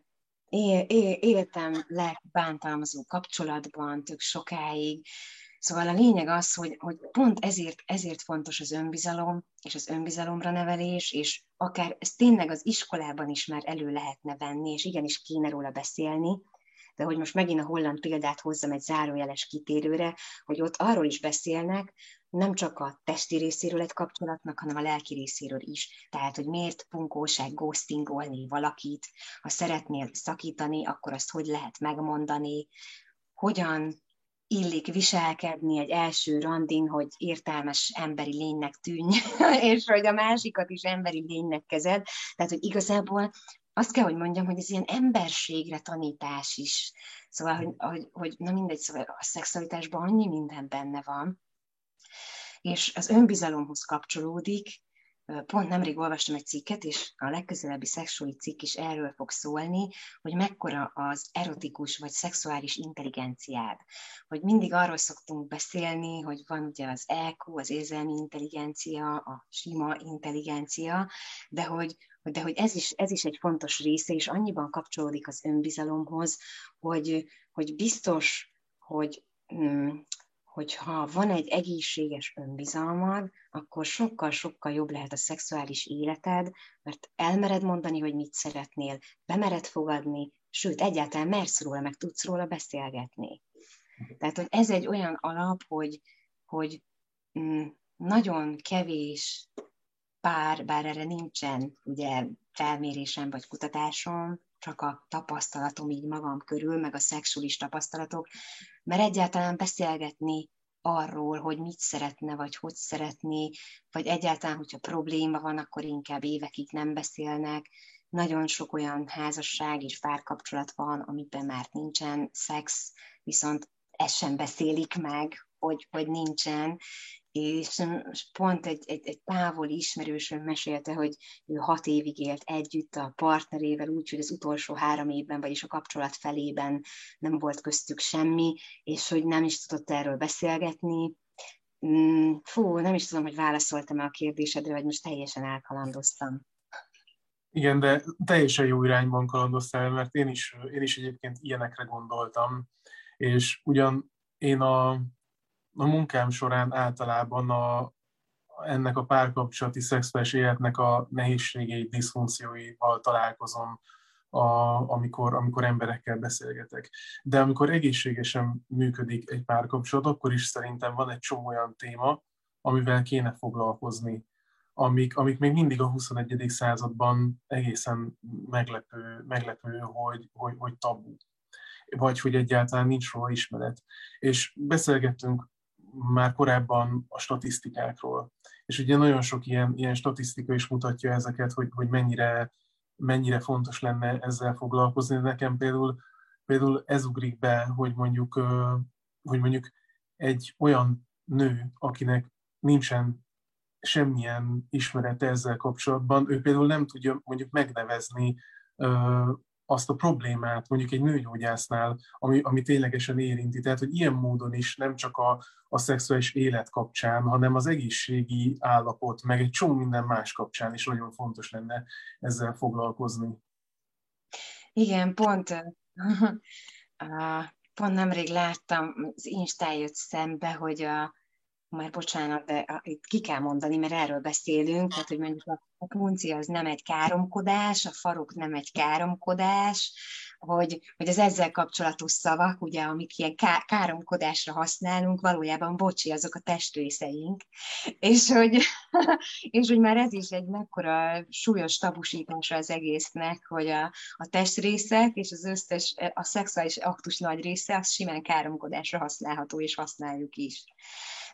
éltem bántalmazó kapcsolatban tök sokáig. Szóval a lényeg az, hogy, hogy pont ezért, ezért fontos az önbizalom, és az önbizalomra nevelés, és akár ez tényleg az iskolában is már elő lehetne venni, és igenis kéne róla beszélni, de hogy most megint a holland példát hozzam egy zárójeles kitérőre, hogy ott arról is beszélnek, nem csak a testi részéről egy kapcsolatnak, hanem a lelki részéről is. Tehát, hogy miért punkóság ghostingolni valakit, ha szeretnél szakítani, akkor azt hogy lehet megmondani, hogyan illik viselkedni egy első randin, hogy értelmes emberi lénynek tűnj, és hogy a másikat is emberi lénynek kezed. Tehát, hogy igazából azt kell, hogy mondjam, hogy ez ilyen emberségre tanítás is. Szóval, hogy, hogy, hogy na mindegy, szóval a szexualitásban annyi minden benne van, és az önbizalomhoz kapcsolódik, Pont nemrég olvastam egy cikket, és a legközelebbi szexuális cikk is erről fog szólni, hogy mekkora az erotikus vagy szexuális intelligenciád. Hogy mindig arról szoktunk beszélni, hogy van ugye az EQ, az érzelmi intelligencia, a sima intelligencia, de hogy, de hogy ez, is, ez is egy fontos része, és annyiban kapcsolódik az önbizalomhoz, hogy, hogy biztos, hogy mm, hogyha van egy egészséges önbizalmad, akkor sokkal-sokkal jobb lehet a szexuális életed, mert elmered mondani, hogy mit szeretnél, bemered fogadni, sőt, egyáltalán mersz róla, meg tudsz róla beszélgetni. Tehát, hogy ez egy olyan alap, hogy, hogy mm, nagyon kevés pár, bár erre nincsen ugye felmérésem vagy kutatásom, csak a tapasztalatom így magam körül, meg a szexuális tapasztalatok, mert egyáltalán beszélgetni arról, hogy mit szeretne, vagy hogy szeretné, vagy egyáltalán, hogyha probléma van, akkor inkább évekig nem beszélnek. Nagyon sok olyan házasság és párkapcsolat van, amiben már nincsen szex, viszont ezt sem beszélik meg, hogy, hogy nincsen, és pont egy, egy, egy távoli ismerősöm mesélte, hogy ő hat évig élt együtt a partnerével, úgyhogy az utolsó három évben, vagyis a kapcsolat felében nem volt köztük semmi, és hogy nem is tudott erről beszélgetni. Mm, fú, nem is tudom, hogy válaszoltam-e a kérdésedre, vagy most teljesen elkalandoztam. Igen, de teljesen jó irányban kalandoztál, mert én is, én is egyébként ilyenekre gondoltam, és ugyan én a a munkám során általában a, ennek a párkapcsolati szexuális életnek a nehézségei, diszfunkcióival találkozom, a, amikor, amikor emberekkel beszélgetek. De amikor egészségesen működik egy párkapcsolat, akkor is szerintem van egy csomó olyan téma, amivel kéne foglalkozni, amik, amik még mindig a 21. században egészen meglepő, meglepő hogy, hogy, hogy tabu vagy hogy egyáltalán nincs róla ismeret. És beszélgettünk már korábban a statisztikákról. És ugye nagyon sok ilyen, ilyen statisztika is mutatja ezeket, hogy, hogy mennyire, mennyire fontos lenne ezzel foglalkozni. Nekem például, például ez ugrik be, hogy mondjuk, hogy mondjuk egy olyan nő, akinek nincsen semmilyen ismerete ezzel kapcsolatban, ő például nem tudja mondjuk megnevezni azt a problémát mondjuk egy nőgyógyásznál, ami, ami ténylegesen érinti. Tehát, hogy ilyen módon is nem csak a, a szexuális élet kapcsán, hanem az egészségi állapot, meg egy csomó minden más kapcsán is nagyon fontos lenne ezzel foglalkozni. Igen, pont, pont nemrég láttam, az Instán jött szembe, hogy a, már bocsánat, de itt ki kell mondani, mert erről beszélünk, tehát hogy mondjuk a, a punci az nem egy káromkodás, a farok nem egy káromkodás, hogy, hogy az ezzel kapcsolatos szavak, ugye, amik ilyen ká- káromkodásra használunk, valójában bocsi, azok a testrészeink, és hogy, és hogy már ez is egy mekkora súlyos tabusítása az egésznek, hogy a, a testrészek és az összes, a szexuális aktus nagy része, az simán káromkodásra használható, és használjuk is.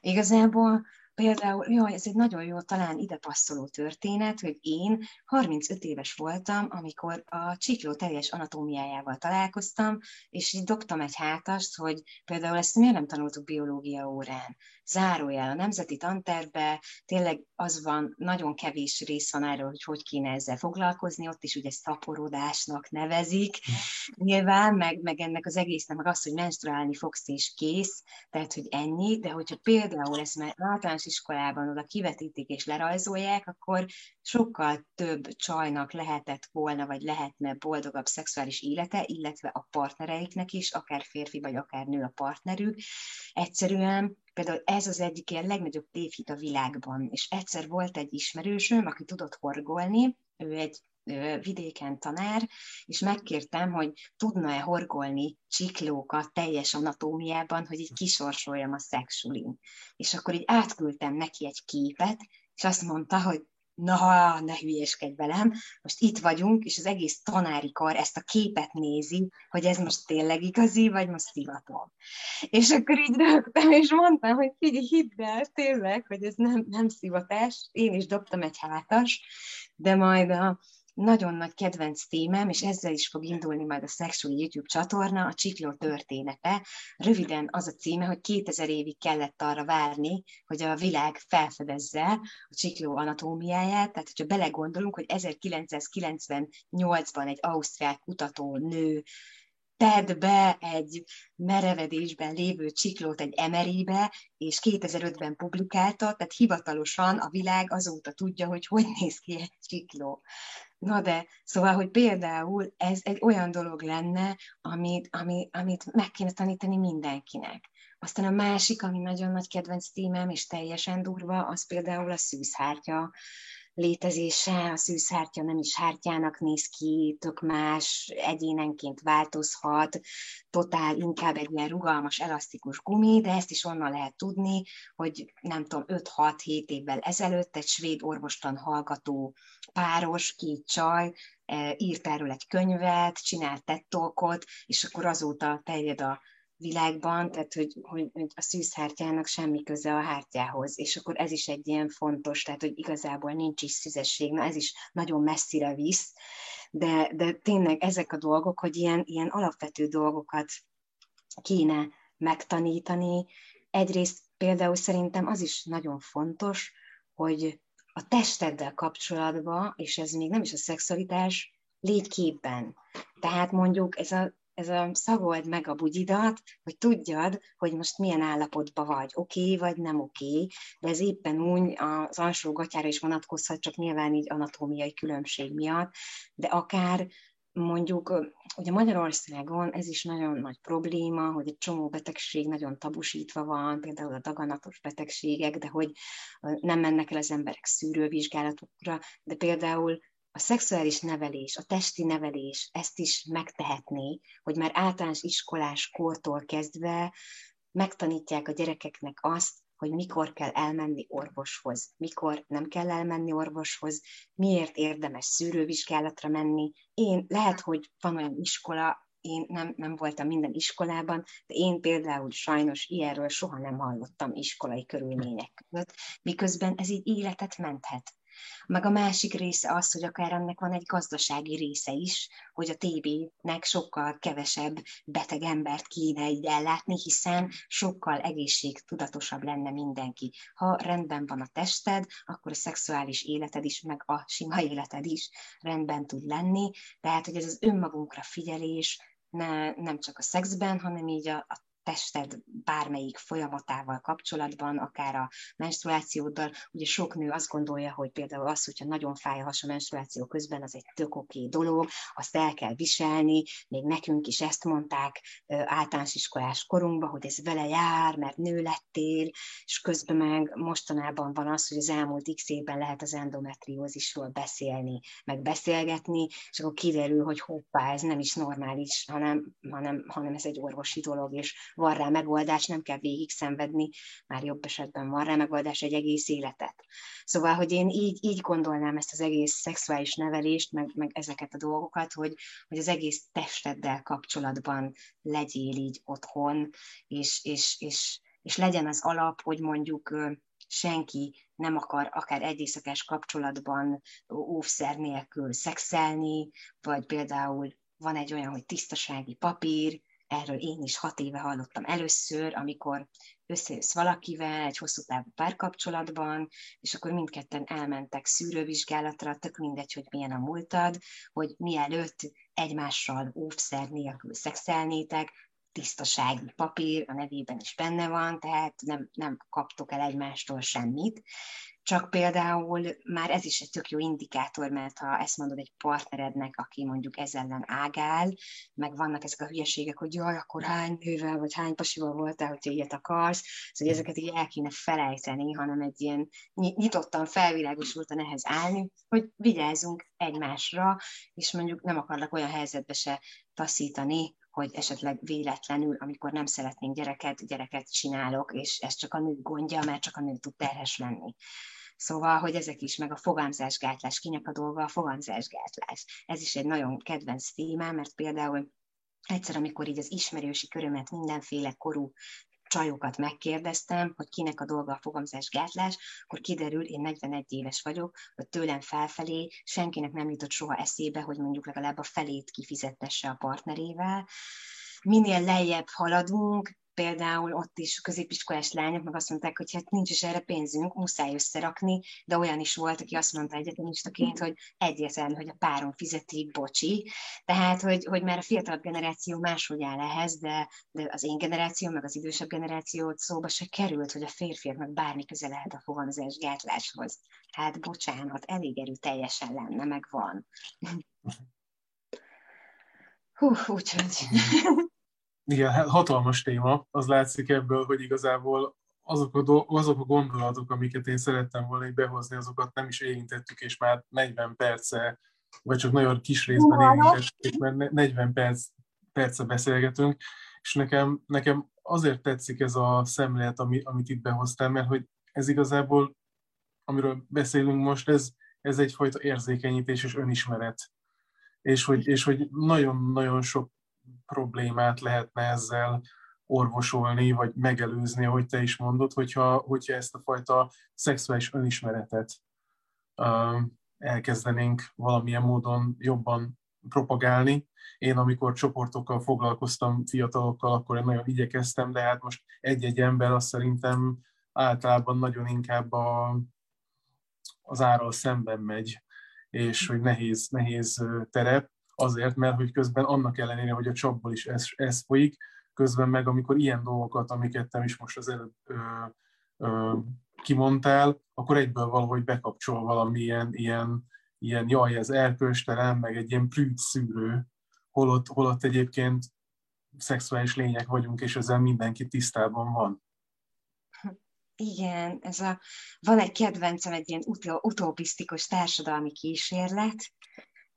Igazából például, jó, ez egy nagyon jó, talán ide passzoló történet, hogy én 35 éves voltam, amikor a csikló teljes anatómiájával találkoztam, és így dobtam egy hátast, hogy például ezt miért nem tanultuk biológia órán. Zárójel a nemzeti tantervbe, tényleg az van, nagyon kevés rész van erről, hogy hogy kéne ezzel foglalkozni, ott is ugye szaporodásnak nevezik, nyilván, meg, meg ennek az egésznek, meg az, hogy menstruálni fogsz és kész, tehát, hogy ennyi, de hogyha például ezt már általános iskolában oda kivetítik és lerajzolják, akkor sokkal több csajnak lehetett volna, vagy lehetne boldogabb szexuális élete, illetve a partnereiknek is, akár férfi, vagy akár nő a partnerük. Egyszerűen például ez az egyik ilyen legnagyobb tévhit a világban, és egyszer volt egy ismerősöm, aki tudott horgolni, ő egy vidéken tanár, és megkértem, hogy tudna-e horgolni csiklókat teljes anatómiában, hogy így kisorsoljam a szexulin. És akkor így átküldtem neki egy képet, és azt mondta, hogy na, ne hülyéskedj velem, most itt vagyunk, és az egész tanári kar ezt a képet nézi, hogy ez most tényleg igazi, vagy most szivatom. És akkor így rögtem, és mondtam, hogy figyelj, hidd el, tényleg, hogy ez nem, nem szivatás, én is dobtam egy hátas, de majd a, nagyon nagy kedvenc témám, és ezzel is fog indulni majd a Sexual YouTube csatorna, a csikló története. Röviden az a címe, hogy 2000 évig kellett arra várni, hogy a világ felfedezze a csikló anatómiáját, tehát hogyha belegondolunk, hogy 1998-ban egy ausztrál kutató nő tedd be egy merevedésben lévő csiklót egy emerébe, és 2005-ben publikálta, tehát hivatalosan a világ azóta tudja, hogy hogy néz ki egy csikló. Na de, szóval, hogy például ez egy olyan dolog lenne, amit, ami, amit meg kéne tanítani mindenkinek. Aztán a másik, ami nagyon nagy kedvenc témám, és teljesen durva, az például a szűzhártya létezése, a szűzhártya nem is hártyának néz ki, tök más, egyénenként változhat, totál inkább egy ilyen rugalmas, elasztikus gumi, de ezt is onnan lehet tudni, hogy nem tudom, 5-6-7 évvel ezelőtt egy svéd orvostan hallgató páros, két csaj, e, írt erről egy könyvet, csinált tettolkot, és akkor azóta terjed a világban, tehát hogy, hogy, hogy a szűzhártyának semmi köze a hártyához, és akkor ez is egy ilyen fontos, tehát hogy igazából nincs is szüzesség, na ez is nagyon messzire visz, de, de tényleg ezek a dolgok, hogy ilyen, ilyen alapvető dolgokat kéne megtanítani. Egyrészt például szerintem az is nagyon fontos, hogy a testeddel kapcsolatban, és ez még nem is a szexualitás, légy képben. Tehát mondjuk ez a ez a szagold meg a bugyidat, hogy tudjad, hogy most milyen állapotban vagy, oké okay, vagy nem oké, okay, de ez éppen úgy az alsó gatyára is vonatkozhat, csak nyilván így anatómiai különbség miatt, de akár mondjuk, ugye Magyarországon ez is nagyon nagy probléma, hogy egy csomó betegség nagyon tabusítva van, például a daganatos betegségek, de hogy nem mennek el az emberek szűrővizsgálatokra, de például a szexuális nevelés, a testi nevelés ezt is megtehetné, hogy már általános iskolás kortól kezdve megtanítják a gyerekeknek azt, hogy mikor kell elmenni orvoshoz, mikor nem kell elmenni orvoshoz, miért érdemes szűrővizsgálatra menni. Én lehet, hogy van olyan iskola, én nem, nem voltam minden iskolában, de én például sajnos ilyenről soha nem hallottam iskolai körülmények között, miközben ez így életet menthet. Meg a másik része az, hogy akár ennek van egy gazdasági része is, hogy a TB-nek sokkal kevesebb beteg embert kéne így ellátni, hiszen sokkal egészségtudatosabb lenne mindenki. Ha rendben van a tested, akkor a szexuális életed is, meg a sima életed is rendben tud lenni. Tehát, hogy ez az önmagunkra figyelés, ne, nem csak a szexben, hanem így a, a tested bármelyik folyamatával kapcsolatban, akár a menstruációddal. Ugye sok nő azt gondolja, hogy például az, hogyha nagyon fáj a has a menstruáció közben, az egy tök oké dolog, azt el kell viselni, még nekünk is ezt mondták általános iskolás korunkban, hogy ez vele jár, mert nő lettél, és közben meg mostanában van az, hogy az elmúlt x évben lehet az endometriózisról beszélni, meg beszélgetni, és akkor kiderül, hogy hoppá, ez nem is normális, hanem, hanem, hanem ez egy orvosi dolog, és van rá megoldás, nem kell végig szenvedni, már jobb esetben van rá megoldás egy egész életet. Szóval, hogy én így, így gondolnám ezt az egész szexuális nevelést, meg, meg ezeket a dolgokat, hogy, hogy az egész testeddel kapcsolatban legyél így otthon, és, és, és, és legyen az alap, hogy mondjuk senki nem akar akár egy éjszakás kapcsolatban óvszer nélkül szexelni, vagy például van egy olyan, hogy tisztasági papír, erről én is hat éve hallottam először, amikor összejössz valakivel egy hosszú távú párkapcsolatban, és akkor mindketten elmentek szűrővizsgálatra, tök mindegy, hogy milyen a múltad, hogy mielőtt egymással óvszer nélkül szexelnétek, tisztasági papír a nevében is benne van, tehát nem, nem kaptok el egymástól semmit, csak például már ez is egy tök jó indikátor, mert ha ezt mondod egy partnerednek, aki mondjuk ezzel ellen ágál, meg vannak ezek a hülyeségek, hogy jaj, akkor hány nővel, vagy hány pasival voltál, hogyha ilyet akarsz, szóval ezeket így el kéne felejteni, hanem egy ilyen nyitottan felvilágosultan ehhez állni, hogy vigyázzunk egymásra, és mondjuk nem akarlak olyan helyzetbe se taszítani, hogy esetleg véletlenül, amikor nem szeretnénk gyereket, gyereket csinálok, és ez csak a nő gondja, mert csak a nő tud terhes lenni. Szóval, hogy ezek is, meg a fogamzásgátlás, kinek a dolga a fogamzásgátlás. Ez is egy nagyon kedvenc témám, mert például egyszer, amikor így az ismerősi körömet mindenféle korú csajokat megkérdeztem, hogy kinek a dolga a fogamzásgátlás, akkor kiderül, én 41 éves vagyok, hogy tőlem felfelé senkinek nem jutott soha eszébe, hogy mondjuk legalább a felét kifizettesse a partnerével. Minél lejjebb haladunk, például ott is középiskolás lányok meg azt mondták, hogy hát nincs is erre pénzünk, muszáj összerakni, de olyan is volt, aki azt mondta egyetemistaként, hogy egyértelmű, hogy a páron fizetik, bocsi. Tehát, hogy, hogy már a fiatalabb generáció máshogy áll ehhez, de, de az én generáció, meg az idősebb generáció szóba se került, hogy a férfiaknak bármi köze lehet a fogamzás gátláshoz. Hát bocsánat, elég teljesen lenne, meg van. Hú, úgyhogy... Igen, hát hatalmas téma. Az látszik ebből, hogy igazából azok a, do- azok a gondolatok, amiket én szerettem volna behozni, azokat nem is érintettük, és már 40 perce, vagy csak nagyon kis részben érintettük, mert 40 perc, perce beszélgetünk, és nekem, nekem azért tetszik ez a szemlélet, ami, amit itt behoztam, mert hogy ez igazából, amiről beszélünk most, ez, ez egyfajta érzékenyítés és önismeret. És hogy, és hogy nagyon-nagyon sok problémát lehetne ezzel orvosolni, vagy megelőzni, ahogy te is mondod, hogyha, hogyha ezt a fajta szexuális önismeretet uh, elkezdenénk valamilyen módon jobban propagálni. Én amikor csoportokkal foglalkoztam, fiatalokkal, akkor én nagyon igyekeztem, de hát most egy-egy ember azt szerintem általában nagyon inkább a, az árral szemben megy, és hogy nehéz, nehéz terep azért, mert hogy közben annak ellenére, hogy a csapból is ez, ez folyik, közben meg amikor ilyen dolgokat, amiket te is most az előbb ö, ö, kimondtál, akkor egyből valahogy bekapcsol valamilyen ilyen, ilyen jaj, ez erkölcstelen, meg egy ilyen prűd szűrő, holott, holott egyébként szexuális lények vagyunk, és ezzel mindenki tisztában van. Igen, ez a, van egy kedvencem, egy ilyen utopisztikus társadalmi kísérlet,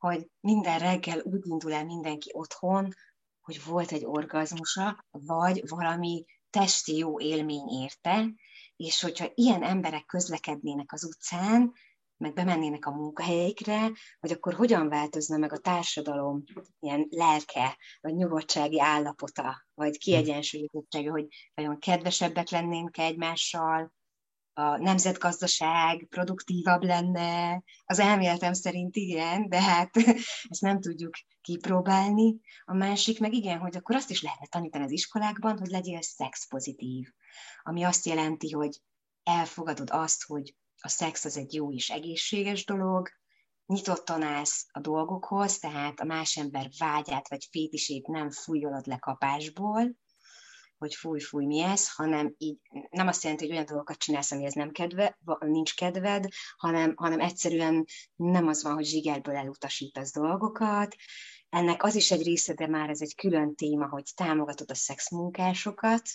hogy minden reggel úgy indul el mindenki otthon, hogy volt egy orgazmusa, vagy valami testi jó élmény érte, és hogyha ilyen emberek közlekednének az utcán, meg bemennének a munkahelyeikre, hogy akkor hogyan változna meg a társadalom ilyen lelke, vagy nyugodtsági állapota, vagy kiegyensúlyozottsága, hogy vajon kedvesebbek lennénk egymással, a nemzetgazdaság produktívabb lenne, az elméletem szerint igen, de hát ezt nem tudjuk kipróbálni. A másik meg igen, hogy akkor azt is lehetne tanítani az iskolákban, hogy legyél szexpozitív, ami azt jelenti, hogy elfogadod azt, hogy a szex az egy jó és egészséges dolog, nyitottan állsz a dolgokhoz, tehát a más ember vágyát vagy fétisét nem fújolod le kapásból, hogy fúj, fúj, mi ez, hanem így nem azt jelenti, hogy olyan dolgokat csinálsz, amihez nem kedve, nincs kedved, hanem, hanem egyszerűen nem az van, hogy zsigerből elutasítasz dolgokat. Ennek az is egy része, de már ez egy külön téma, hogy támogatod a szexmunkásokat,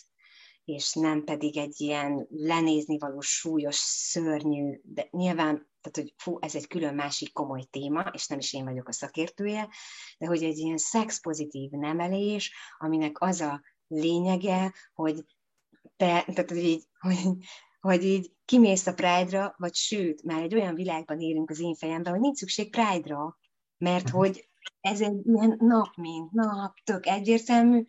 és nem pedig egy ilyen lenézni való súlyos, szörnyű, de nyilván, tehát hogy fú, ez egy külön másik komoly téma, és nem is én vagyok a szakértője, de hogy egy ilyen szexpozitív nemelés, aminek az a lényege, hogy te, tehát hogy így, hogy, hogy így kimész a Pride-ra, vagy sőt, már egy olyan világban élünk az én fejemben, hogy nincs szükség Pride-ra, mert uh-huh. hogy ez egy ilyen nap, mint nap, tök egyértelmű.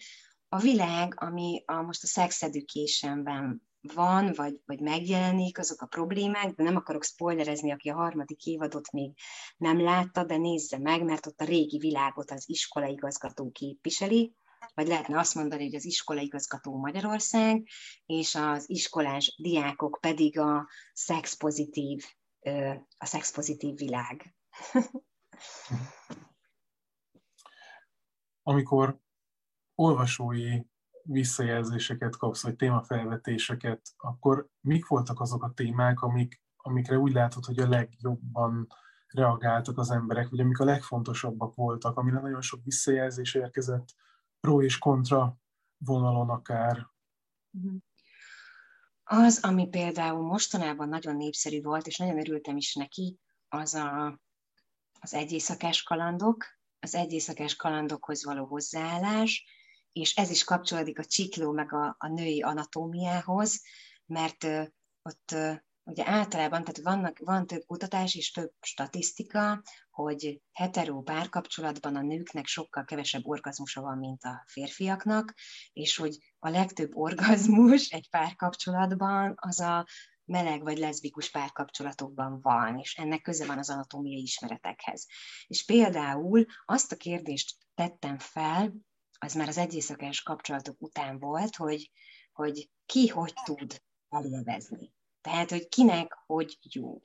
A világ, ami a, most a sex educationben van, vagy, vagy megjelenik, azok a problémák, de nem akarok spoilerezni, aki a harmadik évadot még nem látta, de nézze meg, mert ott a régi világot az iskolaigazgató képviseli, vagy lehetne azt mondani, hogy az iskolaigazgató Magyarország, és az iskolás diákok pedig a szexpozitív, a szexpozitív világ. Amikor olvasói visszajelzéseket kapsz, vagy témafelvetéseket, akkor mik voltak azok a témák, amik, amikre úgy látod, hogy a legjobban reagáltak az emberek, vagy amik a legfontosabbak voltak, amire nagyon sok visszajelzés érkezett, pro és kontra vonalon akár. Mhm. Az, ami például mostanában nagyon népszerű volt, és nagyon örültem is neki, az a, az egyészakás kalandok, az egyészakás kalandokhoz való hozzáállás, és ez is kapcsolódik a csikló meg a, a női anatómiához, mert uh, ott uh, ugye általában, tehát vannak, van több kutatás és több statisztika, hogy hetero párkapcsolatban a nőknek sokkal kevesebb orgazmusa van, mint a férfiaknak, és hogy a legtöbb orgazmus egy párkapcsolatban az a meleg vagy leszbikus párkapcsolatokban van, és ennek köze van az anatómiai ismeretekhez. És például azt a kérdést tettem fel, az már az egyészakás kapcsolatok után volt, hogy, hogy ki hogy tud elélvezni. Tehát, hogy kinek hogy jó.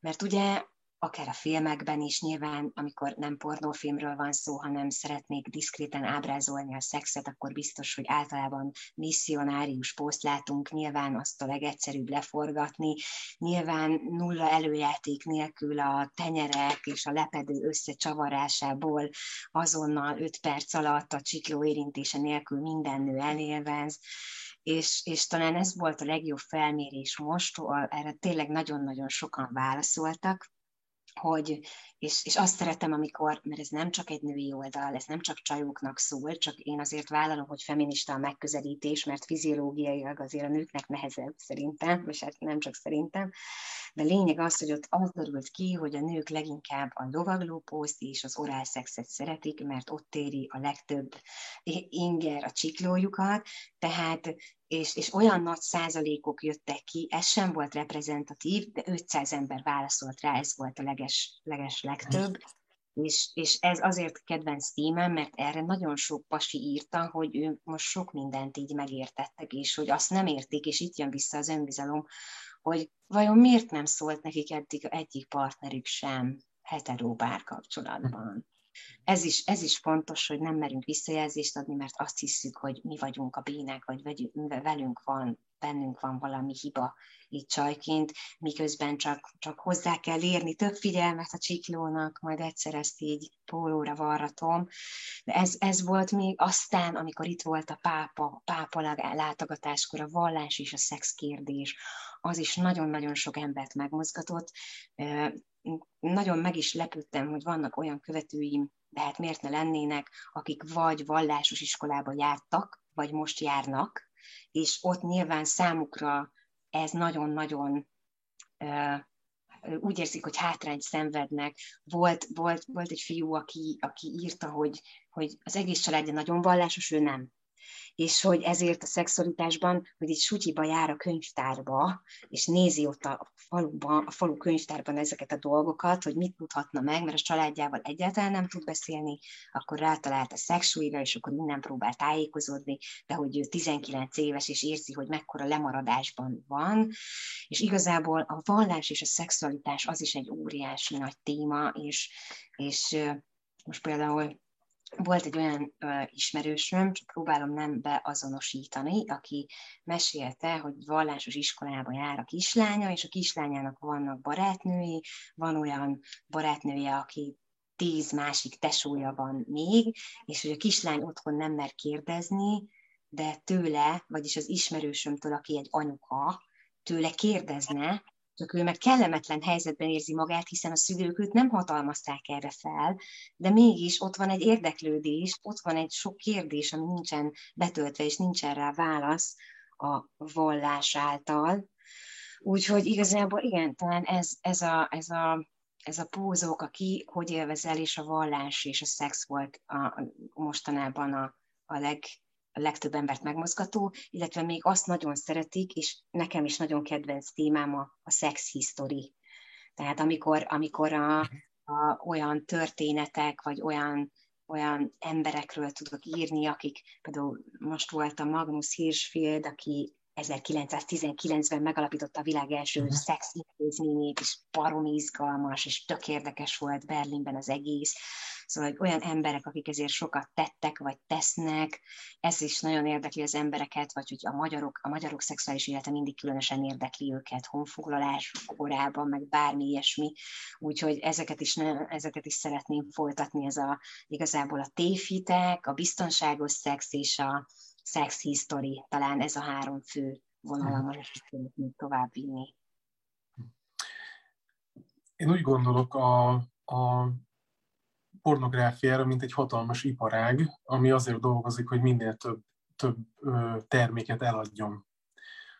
Mert ugye akár a filmekben is nyilván, amikor nem pornófilmről van szó, hanem szeretnék diszkréten ábrázolni a szexet, akkor biztos, hogy általában misszionárius poszt látunk, nyilván azt a legegyszerűbb leforgatni, nyilván nulla előjáték nélkül a tenyerek és a lepedő összecsavarásából azonnal 5 perc alatt a csikló érintése nélkül minden nő elélvez, és, és talán ez volt a legjobb felmérés most, erre tényleg nagyon-nagyon sokan válaszoltak, hogy, és, és azt szeretem, amikor, mert ez nem csak egy női oldal, ez nem csak csajoknak szól, csak én azért vállalom, hogy feminista a megközelítés, mert fiziológiailag azért a nőknek nehezebb szerintem, és hát nem csak szerintem, de lényeg az, hogy ott az derült ki, hogy a nők leginkább a lovagló poszt és az orálszexet szeretik, mert ott éri a legtöbb inger a csiklójukat, tehát és, és olyan nagy százalékok jöttek ki, ez sem volt reprezentatív, de 500 ember válaszolt rá, ez volt a leges, leges legtöbb, és, és ez azért kedvenc témám, mert erre nagyon sok pasi írta, hogy ő most sok mindent így megértettek, és hogy azt nem érték, és itt jön vissza az önbizalom, hogy vajon miért nem szólt nekik eddig egyik partnerük sem hetero párkapcsolatban. Ez is, ez is fontos, hogy nem merünk visszajelzést adni, mert azt hiszük, hogy mi vagyunk a bének, vagy velünk van, bennünk van valami hiba itt csajként, miközben csak, csak hozzá kell érni több figyelmet a csiklónak, majd egyszer ezt így pólóra varratom. De ez, ez volt még aztán, amikor itt volt a pápa, a pápa látogatáskor, a vallás és a szex kérdés, az is nagyon-nagyon sok embert megmozgatott. Nagyon meg is lepődtem, hogy vannak olyan követőim, de hát miért ne lennének, akik vagy vallásos iskolába jártak, vagy most járnak, és ott nyilván számukra ez nagyon-nagyon úgy érzik, hogy hátrányt szenvednek. Volt, volt, volt egy fiú, aki, aki írta, hogy, hogy az egész családja nagyon vallásos, ő nem és hogy ezért a szexualitásban, hogy itt sutyiba jár a könyvtárba, és nézi ott a faluban, a falu könyvtárban ezeket a dolgokat, hogy mit tudhatna meg, mert a családjával egyáltalán nem tud beszélni, akkor rátalált a szexuira, és akkor innen próbál tájékozódni, de hogy ő 19 éves, és érzi, hogy mekkora lemaradásban van, és igazából a vallás és a szexualitás az is egy óriási nagy téma, és, és most például volt egy olyan ö, ismerősöm, csak próbálom nem beazonosítani, aki mesélte, hogy vallásos iskolába jár a kislánya, és a kislányának vannak barátnői, van olyan barátnője, aki tíz másik tesója van még, és hogy a kislány otthon nem mer kérdezni, de tőle, vagyis az ismerősömtől, aki egy anyuka, tőle kérdezne, csak ő meg kellemetlen helyzetben érzi magát, hiszen a szülők őt nem hatalmazták erre fel, de mégis ott van egy érdeklődés, ott van egy sok kérdés, ami nincsen betöltve, és nincsen rá válasz a vallás által. Úgyhogy igazából igen, talán ez, ez, a, ez, a, ez a pózók, aki hogy élvezel, és a vallás és a szex volt a, mostanában a, a leg, a legtöbb embert megmozgató, illetve még azt nagyon szeretik, és nekem is nagyon kedvenc témám a, a sex history. Tehát amikor, amikor a, a, olyan történetek, vagy olyan, olyan emberekről tudok írni, akik például most volt a Magnus Hirschfeld, aki 1919-ben megalapította a világ első uh-huh. szex intézményét, és baromi izgalmas, és tök érdekes volt Berlinben az egész. Szóval hogy olyan emberek, akik ezért sokat tettek, vagy tesznek, ez is nagyon érdekli az embereket, vagy hogy a magyarok, a magyarok szexuális élete mindig különösen érdekli őket, honfoglalás korában, meg bármi ilyesmi. Úgyhogy ezeket is, ne, ezeket is szeretném folytatni, ez a igazából a tévhitek, a biztonságos szex és a sex history, talán ez a három fő vonal, amit szeretnék tovább vinni. Én úgy gondolok a, a pornográfiára, mint egy hatalmas iparág, ami azért dolgozik, hogy minél több, több terméket eladjon.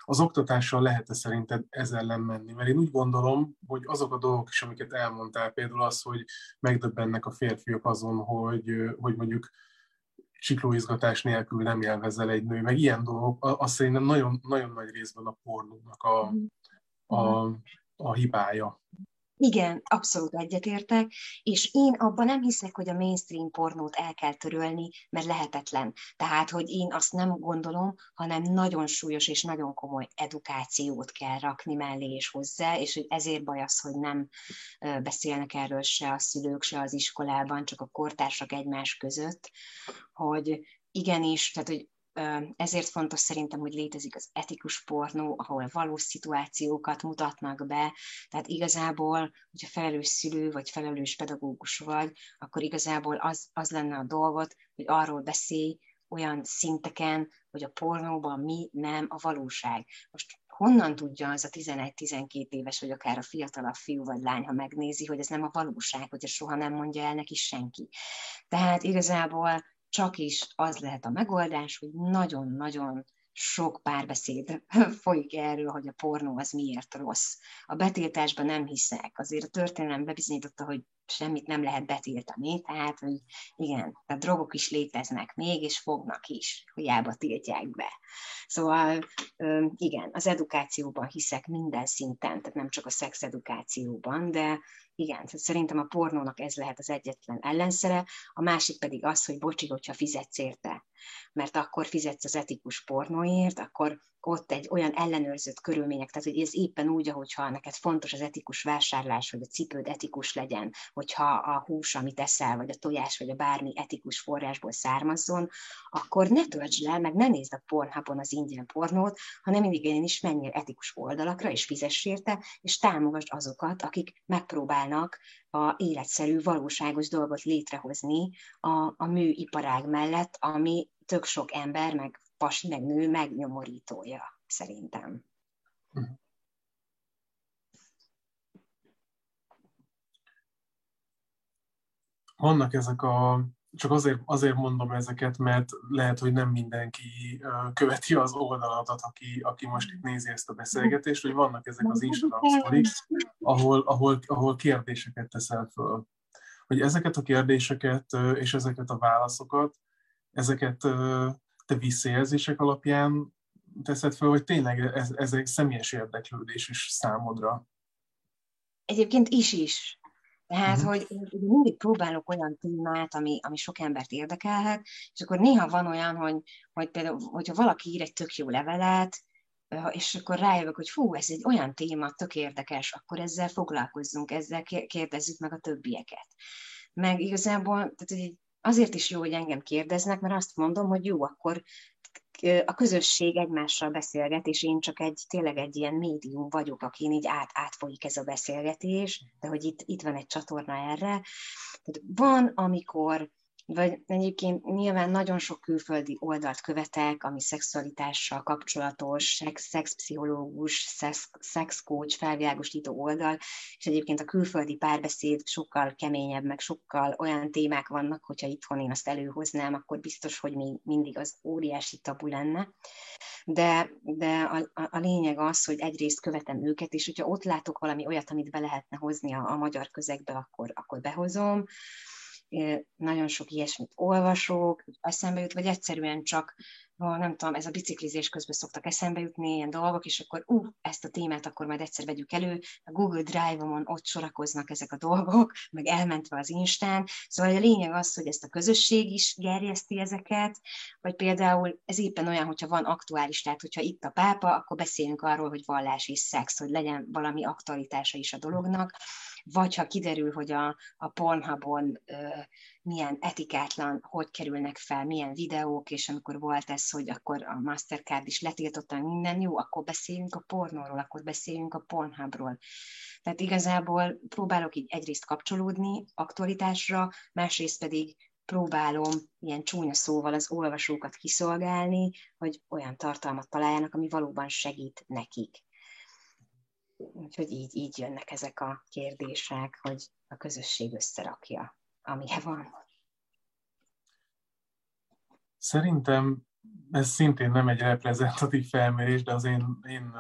az oktatással lehet-e szerinted ez ellen menni? Mert én úgy gondolom, hogy azok a dolgok is, amiket elmondtál, például az, hogy megdöbbennek a férfiak azon, hogy, hogy mondjuk csiklóizgatás nélkül nem élvezel egy nő, meg ilyen dolgok, azt szerintem nagyon, nagyon nagy részben a pornónak a, a, a hibája. Igen, abszolút egyetértek, és én abban nem hiszek, hogy a mainstream pornót el kell törölni, mert lehetetlen. Tehát, hogy én azt nem gondolom, hanem nagyon súlyos és nagyon komoly edukációt kell rakni mellé és hozzá, és hogy ezért baj az, hogy nem beszélnek erről se a szülők, se az iskolában, csak a kortársak egymás között, hogy igenis, tehát hogy ezért fontos szerintem, hogy létezik az etikus pornó, ahol valós szituációkat mutatnak be, tehát igazából, hogyha felelős szülő vagy felelős pedagógus vagy, akkor igazából az, az lenne a dolgot, hogy arról beszélj olyan szinteken, hogy a pornóban mi nem a valóság. Most honnan tudja az a 11-12 éves, vagy akár a fiatalabb fiú vagy lány, ha megnézi, hogy ez nem a valóság, hogy ez soha nem mondja el neki senki. Tehát igazából csak is az lehet a megoldás, hogy nagyon-nagyon sok párbeszéd folyik erről, hogy a pornó az miért rossz. A betiltásban nem hiszek. Azért a történelem bebizonyította, hogy semmit nem lehet betiltani, tehát, hogy igen, a drogok is léteznek még, és fognak is, hiába tiltják be. Szóval igen, az edukációban hiszek minden szinten, tehát nem csak a szexedukációban, de igen, szerintem a pornónak ez lehet az egyetlen ellenszere, a másik pedig az, hogy bocsi, hogyha fizetsz érte, mert akkor fizetsz az etikus pornóért, akkor ott egy olyan ellenőrzött körülmények, tehát hogy ez éppen úgy, ahogyha neked fontos az etikus vásárlás, hogy a cipőd etikus legyen, hogyha a hús, amit eszel, vagy a tojás, vagy a bármi etikus forrásból származzon, akkor ne töltsd le, meg ne nézd a Pornhubon az ingyen pornót, hanem mindig én is menjél etikus oldalakra, és fizess érte, és támogasd azokat, akik megpróbálnak a életszerű, valóságos dolgot létrehozni a, a műiparág mellett, ami tök sok ember, meg pasi, meg nő megnyomorítója, szerintem. Vannak ezek a, csak azért, azért mondom ezeket, mert lehet, hogy nem mindenki követi az oldalatot, aki, aki most itt nézi ezt a beszélgetést, hogy vannak ezek az Instagram ahol, ahol, ahol kérdéseket teszel föl. Hogy ezeket a kérdéseket és ezeket a válaszokat, ezeket te visszajelzések alapján teszed fel, hogy tényleg ez, ez egy személyes érdeklődés is számodra? Egyébként is is. Tehát, uh-huh. hogy én mindig próbálok olyan témát, ami, ami sok embert érdekelhet, és akkor néha van olyan, hogy, hogy például, hogyha valaki ír egy tök jó levelet, és akkor rájövök, hogy fú, ez egy olyan téma, tök érdekes, akkor ezzel foglalkozzunk, ezzel kérdezzük meg a többieket. Meg igazából, tehát hogy azért is jó, hogy engem kérdeznek, mert azt mondom, hogy jó, akkor a közösség egymással beszélget, és én csak egy, tényleg egy ilyen médium vagyok, akin így át, átfolyik ez a beszélgetés, de hogy itt, itt van egy csatorna erre. Van, amikor vagy egyébként nyilván nagyon sok külföldi oldalt követek, ami szexualitással kapcsolatos, szex, szexpszichológus, szex, szexcoach, felvilágosító oldal, és egyébként a külföldi párbeszéd sokkal keményebb, meg sokkal olyan témák vannak, hogyha itthon én azt előhoznám, akkor biztos, hogy még mindig az óriási tabu lenne. De, de a, a, a lényeg az, hogy egyrészt követem őket, és hogyha ott látok valami olyat, amit be lehetne hozni a, a magyar közegbe, akkor, akkor behozom nagyon sok ilyesmit olvasok, eszembe jut, vagy egyszerűen csak, nem tudom, ez a biciklizés közben szoktak eszembe jutni ilyen dolgok, és akkor ú, ezt a témát akkor majd egyszer vegyük elő, a Google Drive-on ott sorakoznak ezek a dolgok, meg elmentve az Instán, szóval a lényeg az, hogy ezt a közösség is gerjeszti ezeket, vagy például ez éppen olyan, hogyha van aktuális, tehát hogyha itt a pápa, akkor beszélünk arról, hogy vallás és szex, hogy legyen valami aktualitása is a dolognak, vagy ha kiderül, hogy a, a Pornhubon ö, milyen etikátlan, hogy kerülnek fel, milyen videók, és amikor volt ez, hogy akkor a Mastercard is letiltotta minden, jó, akkor beszéljünk a pornóról, akkor beszéljünk a Pornhubról. Tehát igazából próbálok így egyrészt kapcsolódni aktualitásra, másrészt pedig próbálom ilyen csúnya szóval az olvasókat kiszolgálni, hogy olyan tartalmat találjanak, ami valóban segít nekik. Úgyhogy így, így jönnek ezek a kérdések, hogy a közösség összerakja, amilyen van. Szerintem ez szintén nem egy reprezentatív felmérés, de az én, én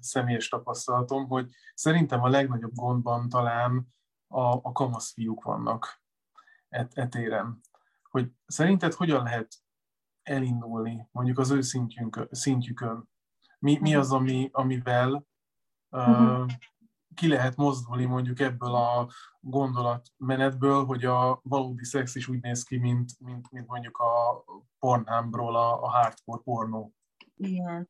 személyes tapasztalatom, hogy szerintem a legnagyobb gondban talán a, a kamasz fiúk vannak etéren. Hogy szerinted hogyan lehet elindulni mondjuk az ő szintjünk, szintjükön? Mi, mi az, ami, amivel uh, ki lehet mozdulni mondjuk ebből a gondolatmenetből, hogy a valódi szex is úgy néz ki, mint, mint, mint mondjuk a Pornhubról a, a hardcore pornó. Igen.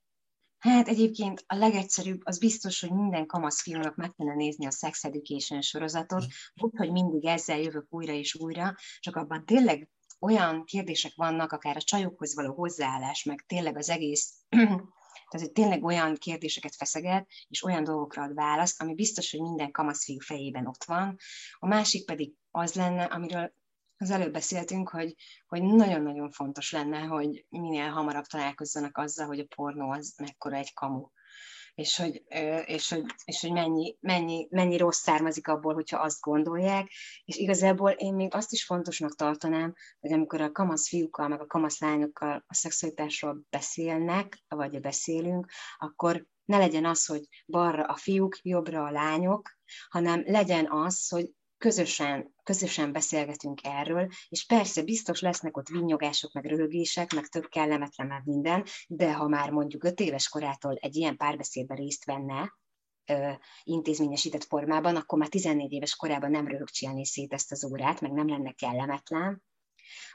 Hát egyébként a legegyszerűbb, az biztos, hogy minden kamasz fiúnak meg kellene nézni a Sex Education sorozatot, úgyhogy mindig ezzel jövök újra és újra, csak abban tényleg olyan kérdések vannak, akár a csajokhoz való hozzáállás, meg tényleg az egész tehát, hogy tényleg olyan kérdéseket feszeget, és olyan dolgokra ad választ, ami biztos, hogy minden kamaszfiú fejében ott van. A másik pedig az lenne, amiről az előbb beszéltünk, hogy, hogy nagyon-nagyon fontos lenne, hogy minél hamarabb találkozzanak azzal, hogy a pornó az mekkora egy kamu és hogy, és hogy, és hogy mennyi, mennyi, mennyi rossz származik abból, hogyha azt gondolják, és igazából én még azt is fontosnak tartanám, hogy amikor a kamasz fiúkkal, meg a kamasz lányokkal a szexualitásról beszélnek, vagy beszélünk, akkor ne legyen az, hogy balra a fiúk, jobbra a lányok, hanem legyen az, hogy közösen, közösen beszélgetünk erről, és persze biztos lesznek ott vinyogások, meg röhögések, meg több kellemetlen, meg minden, de ha már mondjuk öt éves korától egy ilyen párbeszédben részt venne, intézményesített formában, akkor már 14 éves korában nem röhögcsélni szét ezt az órát, meg nem lenne kellemetlen,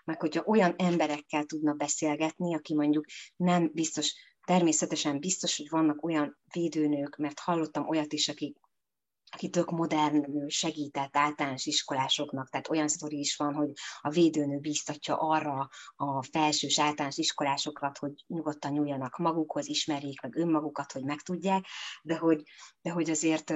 meg hogyha olyan emberekkel tudna beszélgetni, aki mondjuk nem biztos, természetesen biztos, hogy vannak olyan védőnők, mert hallottam olyat is, akik aki tök modern segített általános iskolásoknak, tehát olyan sztori is van, hogy a védőnő bíztatja arra a felsős általános iskolásokat, hogy nyugodtan nyúljanak magukhoz, ismerjék meg önmagukat, hogy megtudják, de hogy, de hogy azért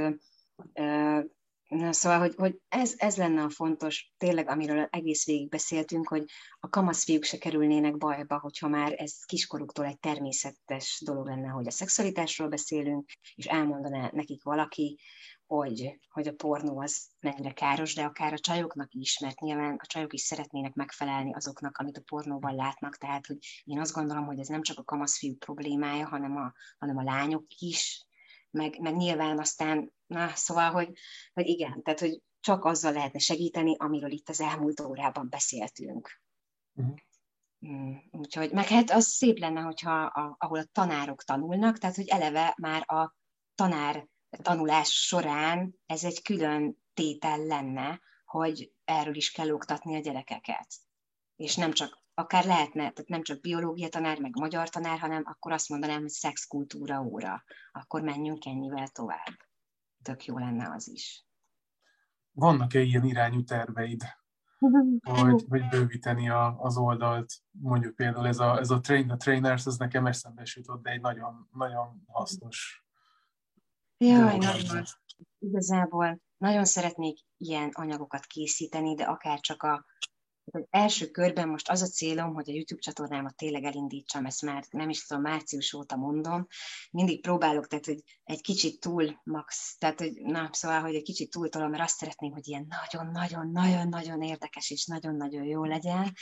Na, szóval, hogy, hogy ez, ez lenne a fontos, tényleg, amiről egész végig beszéltünk, hogy a kamasz fiúk se kerülnének bajba, hogyha már ez kiskoruktól egy természetes dolog lenne, hogy a szexualitásról beszélünk, és elmondaná nekik valaki, hogy, hogy a pornó az mennyire káros, de akár a csajoknak is, mert nyilván a csajok is szeretnének megfelelni azoknak, amit a pornóban látnak, tehát hogy én azt gondolom, hogy ez nem csak a kamaszfiú problémája, hanem a, hanem a lányok is, meg, meg nyilván aztán, na, szóval, hogy, hogy igen, tehát hogy csak azzal lehetne segíteni, amiről itt az elmúlt órában beszéltünk. Uh-huh. Mm, úgyhogy, meg hát az szép lenne, hogyha a, ahol a tanárok tanulnak, tehát hogy eleve már a tanár tanulás során ez egy külön tétel lenne, hogy erről is kell oktatni a gyerekeket. És nem csak, akár lehetne, tehát nem csak biológia tanár, meg magyar tanár, hanem akkor azt mondanám, hogy szexkultúra óra. Akkor menjünk ennyivel tovább. Tök jó lenne az is. Vannak-e ilyen irányú terveid, hogy, hogy bővíteni a, az oldalt? Mondjuk például ez a, ez a Train the Trainers, ez nekem eszembe jutott, de egy nagyon, nagyon hasznos Jaj, nagyon. Igazából nagyon szeretnék ilyen anyagokat készíteni, de akár csak a az első körben most az a célom, hogy a YouTube csatornámat tényleg elindítsam, ezt már nem is tudom, március óta mondom. Mindig próbálok, tehát hogy egy kicsit túl max, tehát hogy na, szóval, hogy egy kicsit túl tolom, mert azt szeretném, hogy ilyen nagyon-nagyon-nagyon-nagyon érdekes és nagyon-nagyon jó legyen.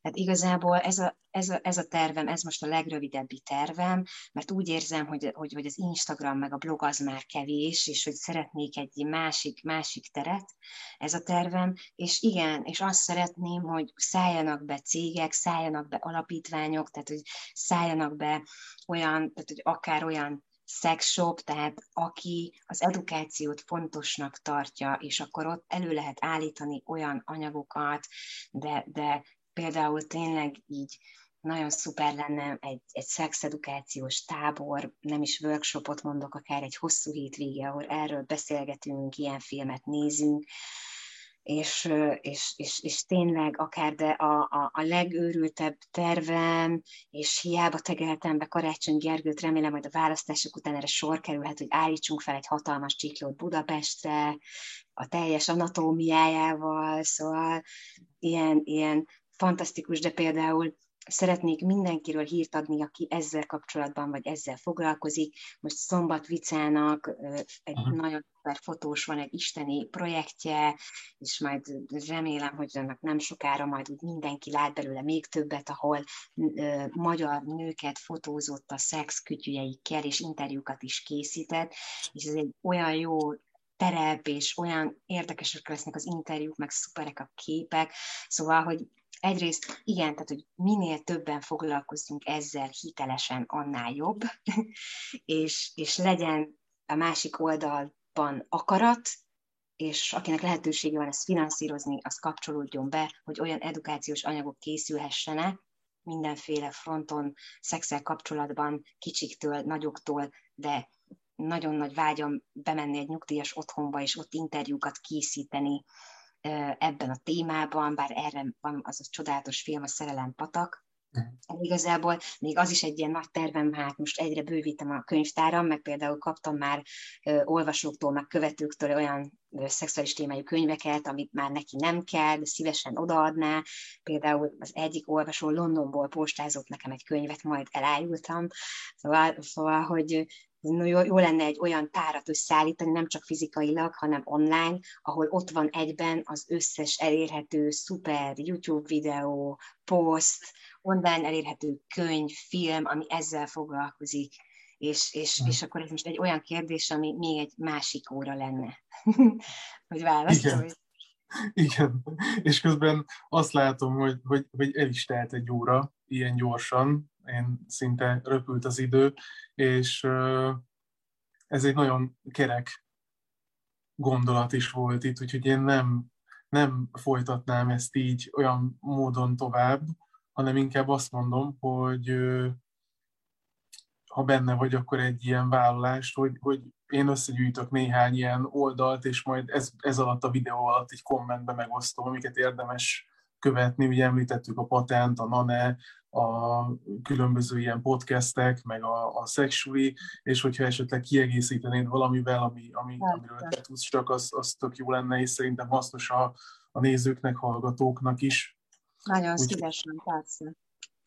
Tehát igazából ez a, ez, a, ez a tervem, ez most a legrövidebbi tervem, mert úgy érzem, hogy, hogy, hogy az Instagram meg a blog az már kevés, és hogy szeretnék egy másik, másik teret, ez a tervem, és igen, és azt szeretném, hogy szálljanak be cégek, szálljanak be alapítványok, tehát hogy szálljanak be olyan, tehát hogy akár olyan sex shop, tehát aki az edukációt fontosnak tartja, és akkor ott elő lehet állítani olyan anyagokat, de, de például tényleg így nagyon szuper lenne egy, egy szexedukációs tábor, nem is workshopot mondok, akár egy hosszú hétvége, ahol erről beszélgetünk, ilyen filmet nézünk, és, és, és, és tényleg akár de a, a, a legőrültebb tervem, és hiába tegeltem be Karácsony Gergőt, remélem, hogy a választások után erre sor kerülhet, hogy állítsunk fel egy hatalmas csiklót Budapestre, a teljes anatómiájával, szóval ilyen, ilyen fantasztikus, de például szeretnék mindenkiről hírt adni, aki ezzel kapcsolatban vagy ezzel foglalkozik. Most Szombat Vicának egy uh-huh. nagyon szuper fotós van, egy isteni projektje, és majd remélem, hogy ennek nem sokára majd úgy mindenki lát belőle még többet, ahol ö, magyar nőket fotózott a szex kütyüjeikkel, és interjúkat is készített, és ez egy olyan jó terep, és olyan érdekesek lesznek az interjúk, meg szuperek a képek, szóval, hogy egyrészt igen, tehát hogy minél többen foglalkozzunk ezzel hitelesen, annál jobb, és, és legyen a másik oldalban akarat, és akinek lehetősége van ezt finanszírozni, az kapcsolódjon be, hogy olyan edukációs anyagok készülhessenek, mindenféle fronton, szexel kapcsolatban, kicsiktől, nagyoktól, de nagyon nagy vágyam bemenni egy nyugdíjas otthonba, és ott interjúkat készíteni, ebben a témában, bár erre van az a csodálatos film, a Szerelem Patak, mhm. Igazából még az is egy ilyen nagy tervem, hát most egyre bővítem a könyvtáram, meg például kaptam már ö, olvasóktól, meg követőktől olyan ö, szexuális témájú könyveket, amit már neki nem kell, de szívesen odaadná. Például az egyik olvasó Londonból postázott nekem egy könyvet, majd elájultam. Szóval, szóval hogy jó, jó lenne egy olyan tárat összeállítani, nem csak fizikailag, hanem online, ahol ott van egyben az összes elérhető szuper YouTube videó, post, online elérhető könyv, film, ami ezzel foglalkozik. És, és, mm. és akkor ez most egy olyan kérdés, ami még egy másik óra lenne, hogy válaszolj. Igen. Igen, és közben azt látom, hogy, hogy, hogy el is telt egy óra, ilyen gyorsan, én szinte röpült az idő, és ez egy nagyon kerek gondolat is volt itt, úgyhogy én nem, nem folytatnám ezt így olyan módon tovább, hanem inkább azt mondom, hogy ha benne vagy, akkor egy ilyen vállalást, hogy, hogy én összegyűjtök néhány ilyen oldalt, és majd ez, ez alatt a videó alatt egy kommentbe megosztom, amiket érdemes követni. Ugye említettük a patent, a NANE, a különböző ilyen podcastek, meg a, a sexually, és hogyha esetleg kiegészítenéd valamivel, ami, ami, amiről te tudsz csak, az, az tök jó lenne, és szerintem hasznos a, a nézőknek, hallgatókk is. Nagyon Úgy, szívesen, persze.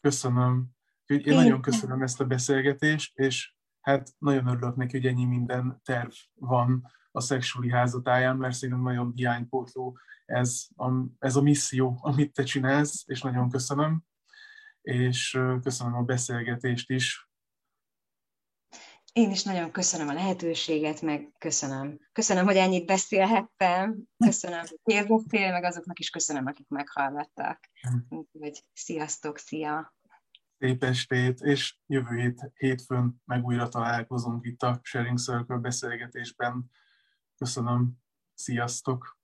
Köszönöm. Én, én nagyon köszönöm ezt a beszélgetést, és hát nagyon örülök neki, hogy ennyi minden terv van a Sexually házatáján, mert szerintem nagyon hiánypótló ez a, ez a misszió, amit te csinálsz, és nagyon köszönöm és köszönöm a beszélgetést is. Én is nagyon köszönöm a lehetőséget, meg köszönöm. Köszönöm, hogy ennyit beszélhettem. Köszönöm, hogy kérdeztél, meg azoknak is köszönöm, akik meghallgattak. Úgyhogy sziasztok, szia! Szép estét, és jövő hét, hétfőn meg újra találkozunk itt a Sharing Circle beszélgetésben. Köszönöm, sziasztok!